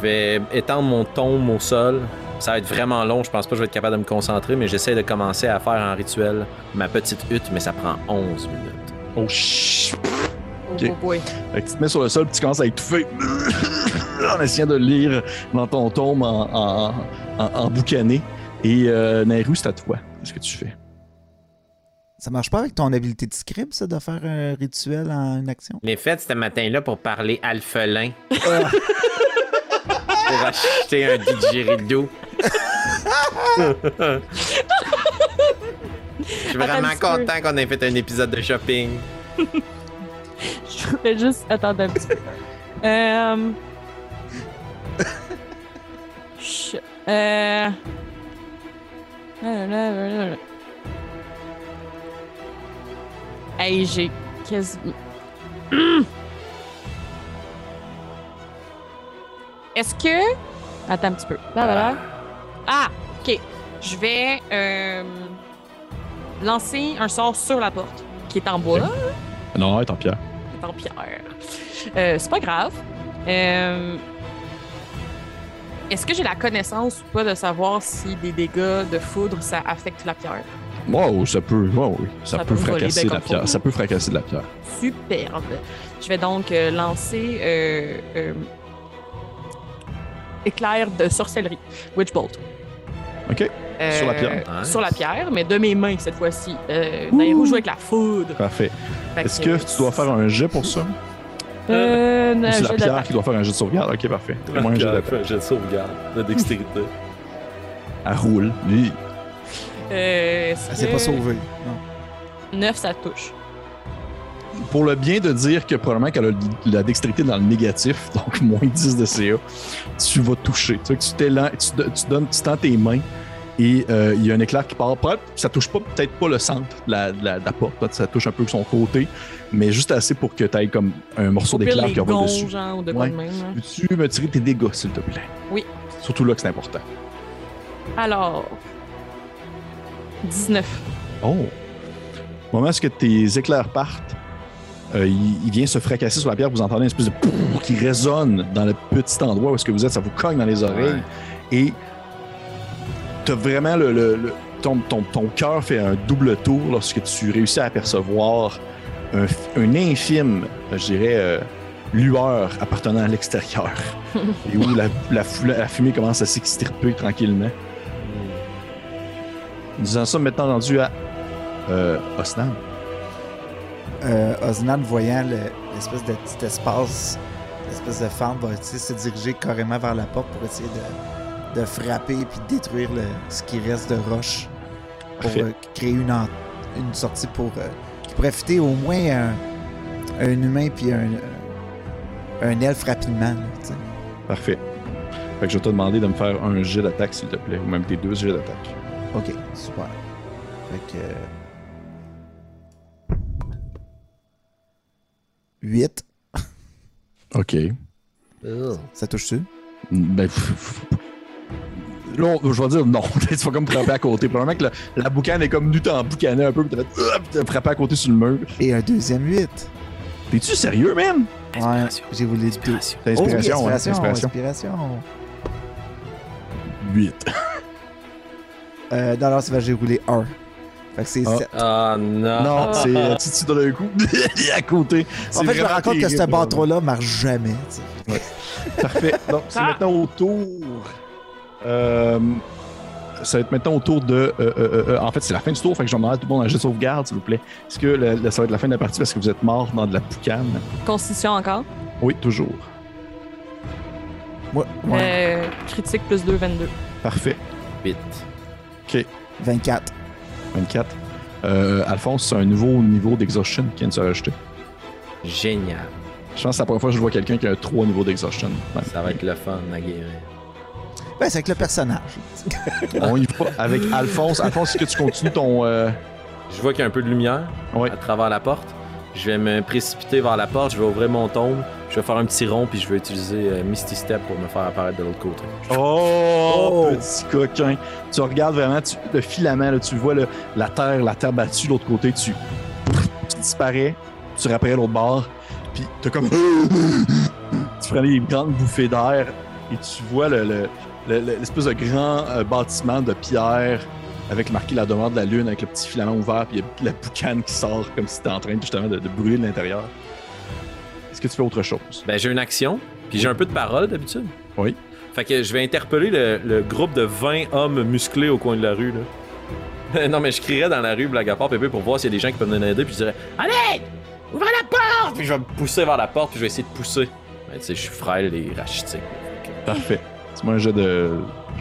Je vais étendre mon tombe au sol. Ça va être vraiment long, je pense pas que je vais être capable de me concentrer, mais j'essaie de commencer à faire en rituel ma petite hutte, mais ça prend 11 minutes. Oh, chut. Oh, Ok. oh boy. Fait que tu te mets sur le sol, puis tu commences à étouffer en essayant de lire dans ton tombe en, en, en, en boucané. Et euh, Nairu, c'est à toi. Qu'est-ce que tu fais? Ça marche pas avec ton habilité de scribe, ça, de faire un rituel en une action? Les fêtes ce matin-là pour parler alphelin. Ah. pour acheter un didgeridoo. Je suis vraiment content qu'on ait fait un épisode de shopping. Je voulais juste attendre un petit peu. Euh... Shit. Euh... Hey, j'ai quasiment... Est-ce que... Attends un petit peu. Là. Ah, ok. Je vais euh, lancer un sort sur la porte, qui est en bois Non, tant pis. est en pierre. Euh, c'est pas grave. Euh, Est-ce que j'ai la connaissance ou pas de savoir si des dégâts de foudre, ça affecte la pierre? Wow, ça peut, wow, oui, ça, Ça peut fracasser ben la pierre. Ça peut fracasser la pierre. Superbe. Je vais donc lancer éclair de sorcellerie, Witch Bolt. OK, Euh, Sur la pierre. Nice. Sur la pierre, mais de mes mains cette fois-ci. Euh, Nairou joue avec la foudre. parfait. Fait Est-ce que, que tu dois faire un jet pour ça? Euh, non, c'est la jet pierre qui doit faire un jet de sauvegarde? OK, parfait. Fais-moi un jet d'attaque. J'ai de sauvegarde, de dextérité. Elle roule. Oui. Euh, Elle s'est que pas sauvée. Non. 9, ça touche. Pour le bien de dire que probablement qu'elle a la dextérité dans le négatif, donc moins 10 de CA, tu vas toucher. Tu sais que tu tu, tu donnes, tu tends tes mains et euh, il y a un éclair qui part. Ça touche pas, peut-être pas le centre de la, de la- de la porte, ça touche un peu son côté, mais juste assez pour que tu aies comme un morceau d'éclair qui gonds, dessus. genre, de Ouais. même. là. Peux-tu me tirer tes dégâts, s'il te plaît? Oui. Surtout là que c'est important. Alors, 19. Oh! Au moment où tes éclairs partent, euh, il, il vient se fracasser sur la pierre. Vous entendez une espèce de pouf qui résonne dans le petit endroit où est-ce que vous êtes. Ça vous cogne dans les oreilles. Et t'as vraiment le, le- le- ton, ton, ton cœur fait un double tour lorsque tu réussis à apercevoir un, un infime, je dirais, euh, lueur appartenant à l'extérieur. et où la, la, fou- la fumée commence à s'extirper tranquillement. Disant ça, maintenant rendu à euh. Euh, Osnan, voyant le- l'espèce de petit espace, l'espèce de fente, va se diriger carrément vers la porte pour essayer de, de frapper et puis de détruire le, ce qui reste de roche pour euh, créer une, en- une sortie pour euh, qui pourrait fitter au moins un, un humain puis un, un elfe rapidement. là. Parfait. Fait que je vais te demander de me faire un jet d'attaque, s'il te plaît, ou même tes deux jets d'attaque. Ok, super. Fait que. 8, OK. ça touche-tu? Ben, pff, pff. là, je vais dire non. tu vas comme frapper à côté. Probablement que la, la boucane est comme venue t'en boucaner un peu, puis t'as fait, Ah, puis t'as frappé à côté sur le mur. Et un deuxième 8. T'es-tu sérieux, man? Ouais, Inspiration. j'ai voulu. Inspiration. T'as Oh oui, inspiration, hein? inspiration, Inspiration. inspiration. 8. Euh, non, non, c'est vrai, j'ai roulé 1. Fait que c'est Ah. 7. Ah non. Non, c'est euh, tu tu donnes un coup à côté. En fait, je me rends compte que ce bateau-là marche jamais. Parfait. Donc, c'est Ah. maintenant au tour euh, ça va être maintenant au tour de. euh, euh, euh, en fait, c'est la fin du tour, fait que je vais demander à tout le monde un jeu de sauvegarde, s'il vous plaît. Est-ce que le- le- ça va être la fin de la partie parce que vous êtes mort dans de la poucane? Constitution encore? Oui, toujours. Ouais, ouais. Euh, critique plus 2, 22. Parfait. 8. 24. 24. Euh, Alphonse, c'est un nouveau niveau d'exhaustion qui vient de se rajouter. Génial. Je pense que c'est la première fois que je vois quelqu'un qui a trois niveaux d'exhaustion. Ouais. Ça va être le fun à guérir. Ben, c'est avec le personnage. On y va avec Alphonse. Alphonse, est-ce que tu continues ton. euh, Je vois qu'il y a un peu de lumière Ouais. à travers la porte. Je vais me précipiter vers la porte, je vais ouvrir mon tombe, je vais faire un petit rond, puis je vais utiliser euh, Misty Step pour me faire apparaître de l'autre côté. Oh, Oh! petit coquin. Tu regardes vraiment tu- le filament, là, tu vois le- la terre, la terre battue de l'autre côté, tu, tu disparais, tu rappelles l'autre bord, puis t'as comme. tu prends des grandes bouffées d'air et tu vois le- le- le- le- l'espèce de grand euh, bâtiment de pierre avec marqué la demeure de la lune avec le petit filament ouvert, puis il y a la boucane qui sort comme si t'étais en train justement de, de brûler de l'intérieur. Est-ce que tu fais autre chose? Ben, j'ai une action, puis j'ai un peu de parole d'habitude. Oui. Fait que je vais interpeller le, le groupe de 20 hommes musclés au coin de la rue, là. non, mais je crierais dans la rue, blague à part, Pépé, pour voir s'il y a des gens qui peuvent me aider, puis je dirais Allez Ouvrez la porte Puis je vais me pousser vers la porte, puis je vais essayer de pousser. Ben, tu sais, je suis frêle et rachitique. Parfait. C'est moi un jeu de.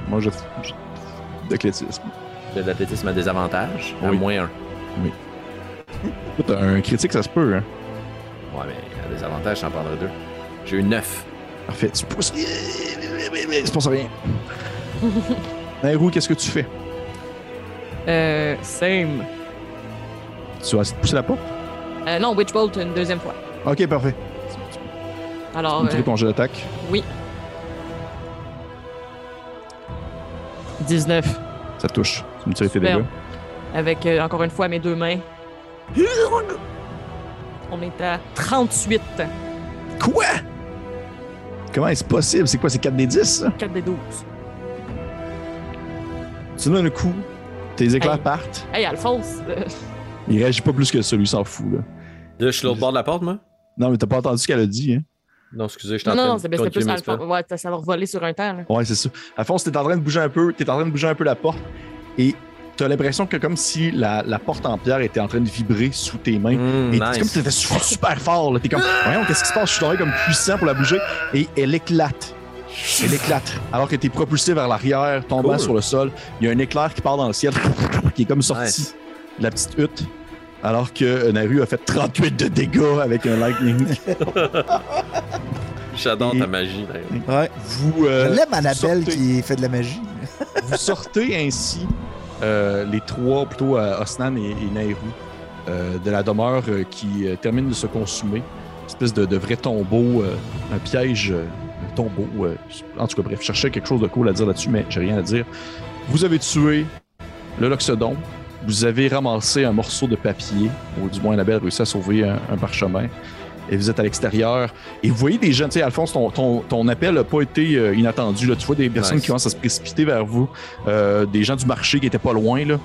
Moi un jeu de- d'athlétisme. J'ai de l'athlétisme à désavantage, à Oui. moins un. Écoute, un critique, ça se peut, hein? Ouais, mais à désavantage, j'en prendrai deux. J'ai eu 9. Parfait. Tu pousses. Il se passe rien. Nairou, qu'est-ce que tu fais? Euh, same. Tu vas essayer de pousser la porte? Euh, non, Witch Bolt une deuxième fois. Ok, parfait. Alors, Tu euh, me ton jeu d'attaque. oui. 19. Ça te touche. Tu me tires tes Superbe. dégâts. Avec, euh, encore une fois, mes deux mains. On est à 38. Quoi? Comment est-ce possible? C'est quoi? C'est 4 des 10, ça? 4 des 12. Tu donnes un coup, tes éclairs Hey. partent. Hey, Alphonse! euh, Il réagit pas plus que ça, lui, il s'en fout, là. Là, je suis l'autre bord de la porte, moi? Non, mais t'as pas entendu ce qu'elle a dit, hein? Non, excusez, je suis Non, non, c'est plus. Alphonse. Ouais, ça va revoler sur un temps, là. Ouais, c'est ça. Alphonse, t'es en train de bouger un peu, t'es en train de bouger un peu la porte et t'as l'impression que comme si la, la porte en pierre était en train de vibrer sous tes mains. Mm, Et c'est comme nice. si t'étais super, super fort. là. T'es comme, voyons, qu'est-ce qui se passe? Je suis tombé comme puissant pour la bouger. Et elle éclate. Elle éclate. Alors que t'es propulsé vers l'arrière, tombant Cool. sur le sol. Il y a un éclair qui part dans le ciel, qui est comme sorti Nice. de la petite hutte. Alors que euh, Naru a fait 38 de dégâts avec un lightning. J'adore ta magie, d'ailleurs. Ouais. Vous, euh, Je l'aime, Annabelle, sortez. qui fait de la magie. Vous sortez ainsi euh, les trois, plutôt euh, Osnan et, et Nairou, euh, de la demeure qui termine de se consumer. Une espèce de, vrai tombeau, un piège, un tombeau. en tout cas, bref, je cherchais quelque chose de cool à dire là-dessus, mais j'ai rien à dire. Vous avez tué le Loxodon. Vous avez ramassé un morceau de papier, ou du moins Annabelle a réussi à sauver un parchemin. Et vous êtes à l'extérieur. Et vous voyez des gens, tu sais, Alphonse, ton, ton, ton appel n'a pas été euh, inattendu. Là. Tu vois des personnes Nice. qui commencent à se précipiter vers vous. Euh, des gens du marché qui étaient pas loin, là,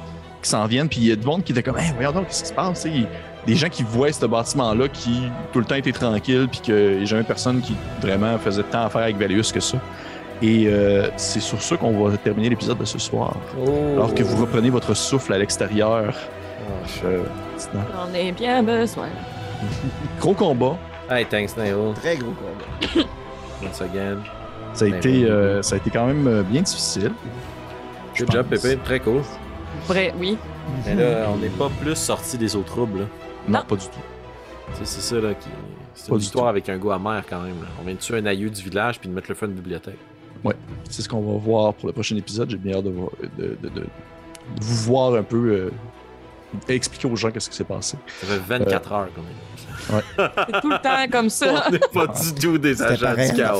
qui s'en viennent. Puis il y a du monde qui était comme, hey, voyons donc, qu'est-ce qui se passe? Des gens qui voient ce bâtiment-là qui tout le temps était tranquille, puis qu'il n'y a jamais personne qui vraiment faisait tant affaire avec Valius que ça. Et euh, c'est sur ça qu'on va terminer l'épisode de ce soir. Alors que vous reprenez votre souffle à l'extérieur. Oh, je- J'en ai bien besoin. Gros combat. Hey, thanks, Nail. Très gros combat. Once again. Ça a, été, euh, ça a été quand même euh, bien difficile. Good job. Pépé. Très cool. Vrai, oui. Mais là, on n'est pas plus sorti des autres troubles. là. Non, Non. pas du tout. C'est ça, là, qui. C'est Pas une histoire avec un goût amer quand même. là. On vient de tuer un aïeux du village puis de mettre le feu à une bibliothèque. C'est ce qu'on va voir pour le prochain épisode. J'ai bien hâte de, voir- de- de- de- de vous voir un peu euh, expliquer aux gens qu'est-ce qui s'est passé. Ça fait 24 heures est C'est tout le temps comme ça. On n'est pas du tout des agents du chaos.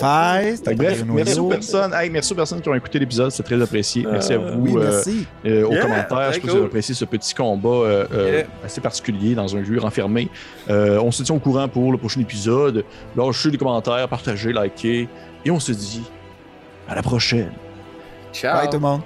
bref, merci aux personnes. Hey, merci aux personnes qui ont écouté l'épisode, c'est très apprécié. Merci à Euh, vous Oui, euh, merci. euh, aux Yeah, commentaires. Je que vous avez cool. apprécié ce petit combat euh, euh, Yeah. assez particulier dans un jeu renfermé. Euh, on se tient au courant pour le prochain épisode. Lâchez des commentaires, partagez, likez. Et on se dit à la prochaine. Ciao. Bye tout le monde.